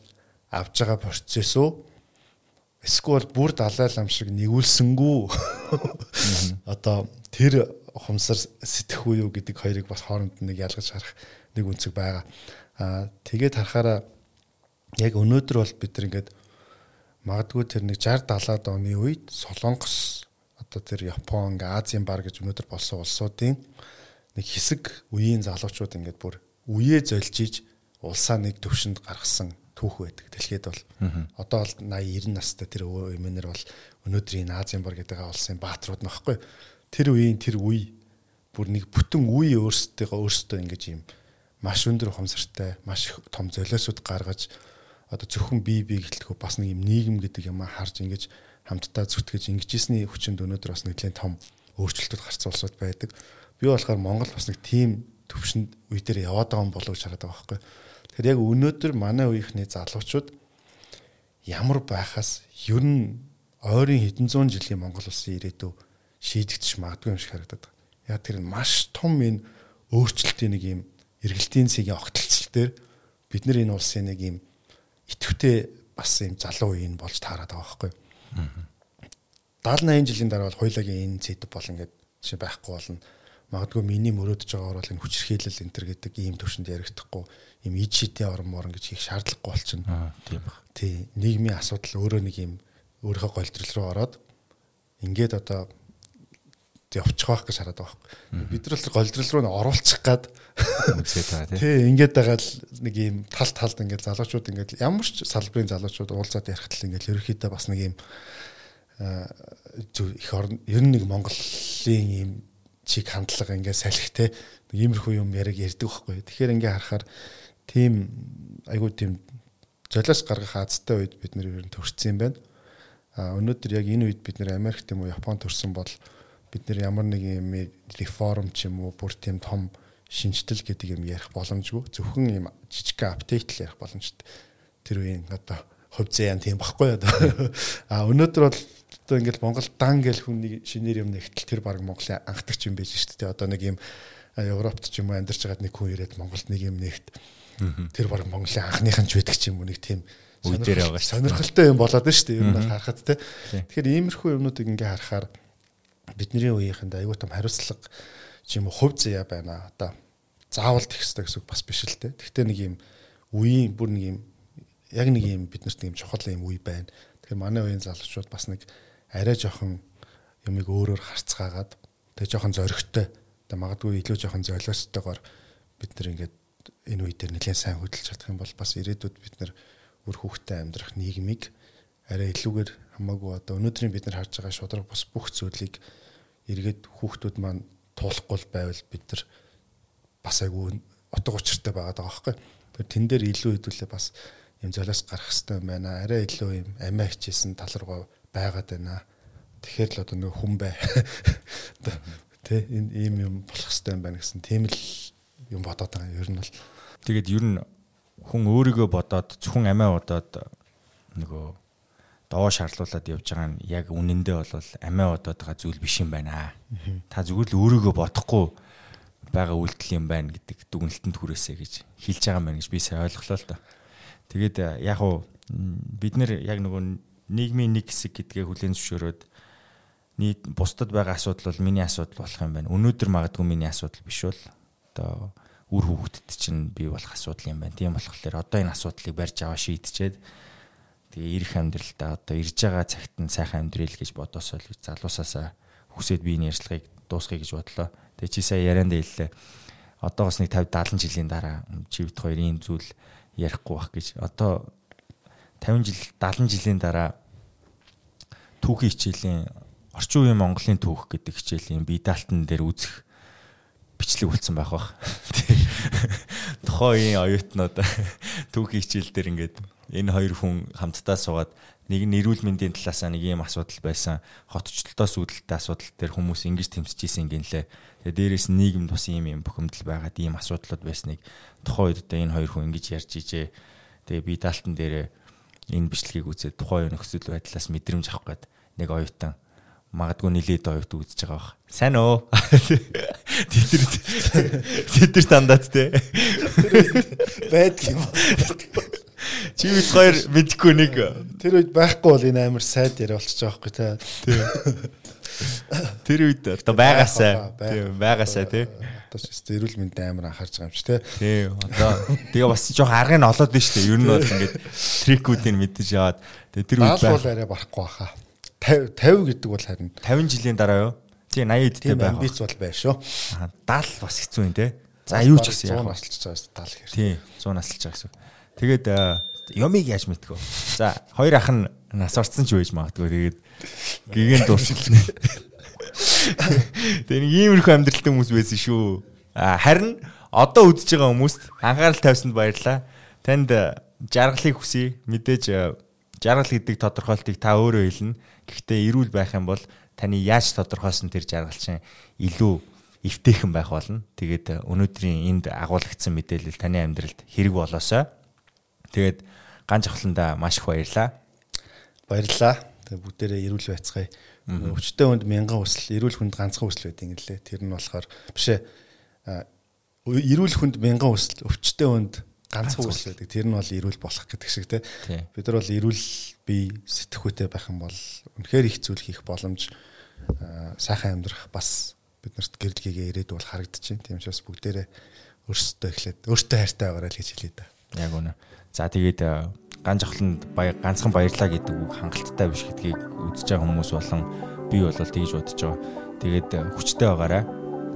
B: авж байгаа процесс үү эсвэл бүр далай лам шиг нэгүүлсэнгүү одоо тэр хумсар сэтгэх үү юу гэдэг хоёрыг бас хооронд нэг ялгаж харах нэг үнцэг байгаа. Аа тэгээд харахаараа яг өнөөдөр бол бид нар ингээд магадгүй тэр нэг 60 70-аад оны үед Солонгос одоо тэр Япон, Азийн бар гэж өнөөдөр болсон улсуудын нэг хэсэг үеийн залуучууд ингээд бүр үеэ золжиж улсаа нэг төвшөнд гаргасан түүх байдаг. Дэлхийд бол одоо бол 80 90 настай тэр өмнөр бол өнөөдрийн Азийн бар гэдэг улсын бааtruуд нөхгүй. Тэр үеийн тэр үе бүр нэг бүтэн үе өөрсдөө өөрсдөө ингэж юм маш өндөр ухамсартай, маш том золиосууд гаргаж одоо зөвхөн бие бие гэлтгөө бас нэг юм нийгэм гэдэг юм харж ингэж хамтдаа зүтгэж ингэжсэний хүчинд өнөөдөр бас нэгэн том өөрчлөлтүүд гарсан улсууд байдаг. Би болохоор Монгол бас нэг тийм төвшөнд үе дээр яваад байгаа юм болов уу хараад байгаа байхгүй. Тэгэхээр яг өнөөдөр манай үеийнхний залуучууд ямар байхаас ер нь ойрын хэдэн зуун жилийн Монгол улсын ирээдүй шийдэгдэж магадгүй юм шиг харагдаад байна. Яг тэр нь маш том энэ өөрчлөлтийн нэг юм эргэлтийн цэгийн огтлцол дээр бид нар энэ улсын нэг юм идэвхтэй бас юм залуу үеийн болж таарад байгаа байхгүй. 70 80 жилийн дараа бол хоёулагийн энэ зэд бол ингээд жишээ байхгүй болно магадгүй миний мөрөөдөж байгаагаар бол энэ хүчирхийлэл энэ төр гэдэг ийм төвшөнд ярихдаггүй ийм ид шидийн орон морон гэж хийх шаардлагагүй болчихно.
A: Аа тийм ба.
B: Тий, нийгмийн асуудал өөрөө нэг ийм өөрийнхөө голдрол руу ороод ингээд одоо явчих байх гэж хараад байгаа байхгүй. Бид нар л голдрол руу оруулчих гад
A: үзээ та тий.
B: Тий, ингээд байгаа л нэг ийм тал талд ингээд залуучууд ингээд ямар ч салбарын залуучууд уулзаад ярих тал ингээд ерөөхдөө бас нэг ийм зөв их орн ер нь нэг Монголын ийм чиг хандлага ингээ салхи те иймэрхүү юм яриг ярьдаг байхгүй. Тэгэхээр ингээ харахаар тийм айгүй тийм золиос гаргах азтай үед бид нэр ер нь төрсэн юм байна. А өнөөдөр яг энэ үед бид нэр Америк тийм үү Япон төрсэн бол бид нэр ямар нэг юм реформ ч юм уу бүр тийм том шинжтэл гэдэг юм ярих боломжгүй. Зөвхөн юм жижиг апдейт л ярих боломжтой. Тэр үеийн одоо хувь заяан тийм баггүй одоо. А өнөөдөр бол одоо ингээл Монгол дан гэл хүнийг шинээр юм нэгтэл тэр баг Монголын анхдагч юм байж шүү дээ. Одоо нэг юм Европт ч юм уу амьдарч байгаад нэг хүн ирээд Монголд нэг юм нэгт тэр баг Монголын анхныхан ч байдаг ч юм уу нэг тийм
A: үе дээр байгаа
B: шүү. Сонирхолтой юм болоод шүү дээ. Ер нь харахад те. Тэгэхээр иймэрхүү юмнуудыг ингээ харахаар бидний үеийнхэнд аюул том хариуцлага ч юм уу хувь заяа байна. Одоо заавал тех хэрэгтэй гэсэн бас биш л те. Гэхдээ нэг юм үеийн бүр нэг юм яг нэг юм биднэрт нэг юм чухал юм үе байна. Тэгэхээр манай үеийн залуучууд бас нэг арай жоохон юмыг өөрөөр харцгаагаад тэг жоохон зөрөгтэй тэг магадгүй илүү жоохон золиостойгоор бид нар ингээд энэ үе дээр нэлээд сайн хөдөлж чадах юм бол бас ирээдүйд бид нар үр хүүхдэд амьдрах нийгмийг арай илүүгээр хамаагүй одоо өнөөдрийн бид нар харж байгаа шудраг бас бүх зүйлийг эргээд хүүхдүүд маань туулахгүй байвал бид нар бас айгүй утга учиртай байгаад байгаа байхгүй. Тэр тэн дээр илүү хэдүүлээ бас юм золиос гарах хэрэгтэй юм байна. Арай илүү юм амиа хичээсэн тал руугаа байгаад байна. Тэгэхээр л одоо нэг хүн бай. Тэ энэ ийм юм болох хэрэгтэй юм байна гэсэн тийм л юм бодоод байгаа. Ер нь бол
A: тэгээд ер нь хүн өөрийгөө бодоод зөвхөн амиа бодоод нөгөө доо шаарлуулад явж байгаа нь яг үнэндээ бол амиа бодоод байгаа зүйл биш юм байна. Та зүгээр л өөрийгөө бодохгүй байгаа үйлдэл юм байна гэдэг дүгнэлтэнд хүрээсэй гэж хэлж байгаа юм байна гэж би сайн ойлголоо л доо. Тэгээд яг уу бид нэр яг нөгөө нийгмийн нэг хэсэг гэдгээ хүлээн зөвшөөрөөд нийт бусдад байгаа асуудал бол миний асуудал болох юм байна. Өнөөдөр магадгүй миний асуудал биш бол одоо үр хүүхдэд чинь бий болох асуудал юм байна. Тийм болохоор одоо энэ асуудлыг барьж аваа шийдчихэд тэгээ ирэх амьдралдаа одоо ирж байгаа цагт нь сайхан амьдрэл гэж бодосоо л залуусаасаа хүсээд би энэ ярьцлагыг дуусгая гэж бодлоо. Тэгээ чи сая ярианд хэллээ. Одоо бас нэг 50 70 жилийн дараа чивд хоёр ийм зүйл ярихгүй бах гэж. Одоо 50 жил 70 жилийн дараа түүхийн хичээлийн орчин үеийн Монголын түүх гэдэг хичээлийн бие даалтан дээр үзэх бичлэг үлдсэн байх бах. Тухайн үеийн оюутнууд түүхийн хичээл дээр ингээд энэ хоёр хүн хамтдаа суугаад нэг нь эрүүл мэндийн талаасаа нэг ийм асуудал байсан. Хотчлолтоос үүдэлтэй асуудал дээр хүмүүс ингэж тэмцэж исэн гинлээ. Тэгээ дээрээс нийгэмд бас ийм юм бухимдал байгаад ийм асуудлууд байсныг тухайн үед одоо энэ хоёр хүн ингэж ярьж ижээ. Тэгээ бие даалтан дээр энэ бичлэгийг үзээд тухайн нөхцөл байдлаас мэдрэмж авах гээд нэг оюутан магадгүй нилээд оюут үзэж байгаа бах. Сайн уу? Тэтэр тэтэр тандаад те.
B: Байдаг юм.
A: Чи бид хоёр мэдгүй нэг
B: тэр үед байхгүй бол энэ амар сайд яриа болчихж байгаа байхгүй те.
A: Тэр үед одоо байгаасаа. Тийм байгаасаа те.
B: Одоо ч өстой эрүүл мэндийн амар анхаарч байгаа юм чи тий.
A: Тий. Одоо тэгээ бас жоох аргыг нь олоод нь штэ. Ер нь бол ингээд трикүүдийг мэдэж яваад тэгээ тэр
B: үед бол арай барахгүй баха. 50 50 гэдэг бол харин
A: 50 жилийн дараа юу? Тий 80 эдтэй байх.
B: Амбиц бол байр шүү.
A: Аа 70 бас хэцүү юм те. За юу ч гэсэн
B: яг 100 насалж байгаа 70 хэрэг.
A: Тий 100 насалж байгаа гэсэн. Тэгээд юмыг яаж мэдгөө. За хоёр ах нь нас орцсон ч байж магадгүй. Тэгээд гигэн дуусчихлаа. Тэгээ нэг иймэрхүү амьдралтай хүмүүс байсан шүү. Харин одоо үзэж байгаа хүмүүст анхаарал тавьсанд баярлалаа. Танд жаргалыг хүсье. Мэдээж жаргал гэдэг тодорхойлтыг та өөрөө хэлнэ. Гэхдээ эрүүл байх юм бол таны яаж тодорхойлсон тэр жаргал чинь илүү эвтэйхэн байх болно. Тэгээд өнөөдрийн энд агуулгдсан мэдээлэл таны амьдралд хэрэг болоосой. Тэгээд ганц ахланда маш их баярлаа.
B: Баярлалаа. Тэгээд бүгдээрээ эрүүл байцгаая. Өвчтөе хүнд мянган хүсэл, эрүүл хүнд ганцхан хүсэл байдаг юм лээ. Тэр нь болохоор биш ээ. Эрүүл хүнд мянган хүсэл, өвчтөе хүнд ганцхан хүсэл байдаг. Тэр нь бол эрүүл болох гэдэг шиг те. Бид нар бол эрүүл бие сэтгхүүтэй байх юм бол үнэхээр их зүйл хийх боломж сайхан амьдрах бас биднэрт гэрэл гээгээ ирээд бол харагдчихээн. Тийм учраас бүгдээрээ өөрсдөө эхлээд өөртөө хайртай байгаарай л гэж хэлээ да.
A: Яг үнэ. За тэгээд ганц жахланд бая ганцхан баярлаа гэдэг үг хангалттай биш гэдгийг үзэж байгаа хүмүүс болон би бол тэгж бодож байгаа. Тэгээд хүчтэй байгаарай.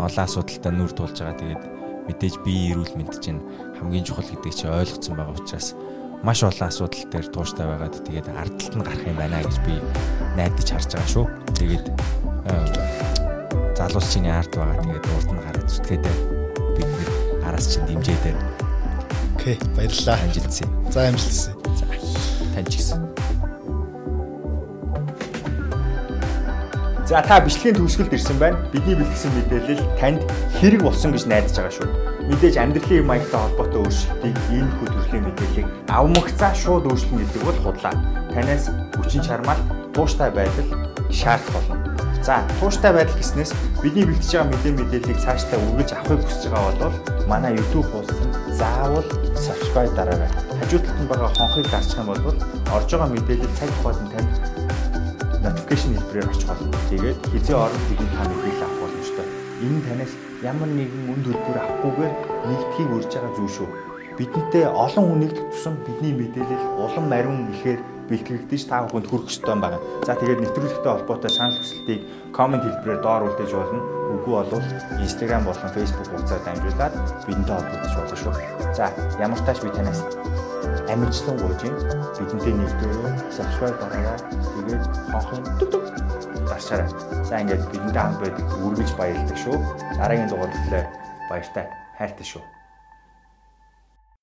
A: Олон асуудалтай нүр тулж байгаа. Тэгээд мэдээж бие эрүүл мэнд чинь хамгийн чухал гэдгийг чи ойлгоцсон байгаа учраас маш олон асуудал дээр тууштай байгаад тэгээд ардталт нь гарах юм байна гэж би найдаж харж байгаа шүү. Тэгээд залуус чиний арт байгаа. Тэгээд урд нь гараад зүтгээдээ бид нэр араас чинь дэмжээдээ.
B: Окей, баярлалаа.
A: Амжилтсаа.
B: За амжилтсаа.
A: За. Тань ч гэсэн. За та бичлэгийн төгсгөлд ирсэн байна. Бидний бэлтгэсэн мэдээлэл танд хэрэг болсон гэж найдаж байгаа шүү. Мэдээж амьдралын маягтай холбоотой өөрчлөлтийг хүү төрлийн мэдээллийг авмагцаа шууд өөрчлөн гэдэг бол худлаа. Танаас хүчин чармаал тууштай байдал шаардах болно. За тууштай байдал гэснээс бидний бэлтэж байгаа мэдээ мэдээллийг цаашдаа үргэлж авахыг хүсэж байгаа бол манай YouTube хуудсанд заавал subscribe дараарай. Хажуу талд нь байгаа хонхыг дарчих юм бол орж байгаа мэдээлэл цаг хугацаанд танд notification хэлбэрээр очих болно. Тэгээд хизээ орон бидний та мэдээлэл авах боломжтой. Энэ танаас ямар нэгэн үнд төлбөр авахгүйгээр нэгдхийг урьж байгаа зүйл шүү. Бидэнтэй олон хүн нэгдэх тусам бидний мэдээлэл улам мариун ихээр бэлтгэгдэж та бүхэнд хүрэх ёстой байна. За тэгээд нэвтрүүлэгтэй холбоотой санал хүсэлтийг комент хэлбэрээр доор үлдээж болно. Үгүй бол Instagram болон Facebook хуудасаар дамжуулаад бидэнтэй холбогдож болно шүү. За ямар тааш би танаас амжилтлан гуйж. Бидэнтэй нэгдээ subscribe дараарай. Тэгээд хонхон дарчаарай. За ингээд бидэнтэй хамт байдаг үргэлж баярлалаа шүү. Дараагийн дугаарт баяртай хайртай шүү.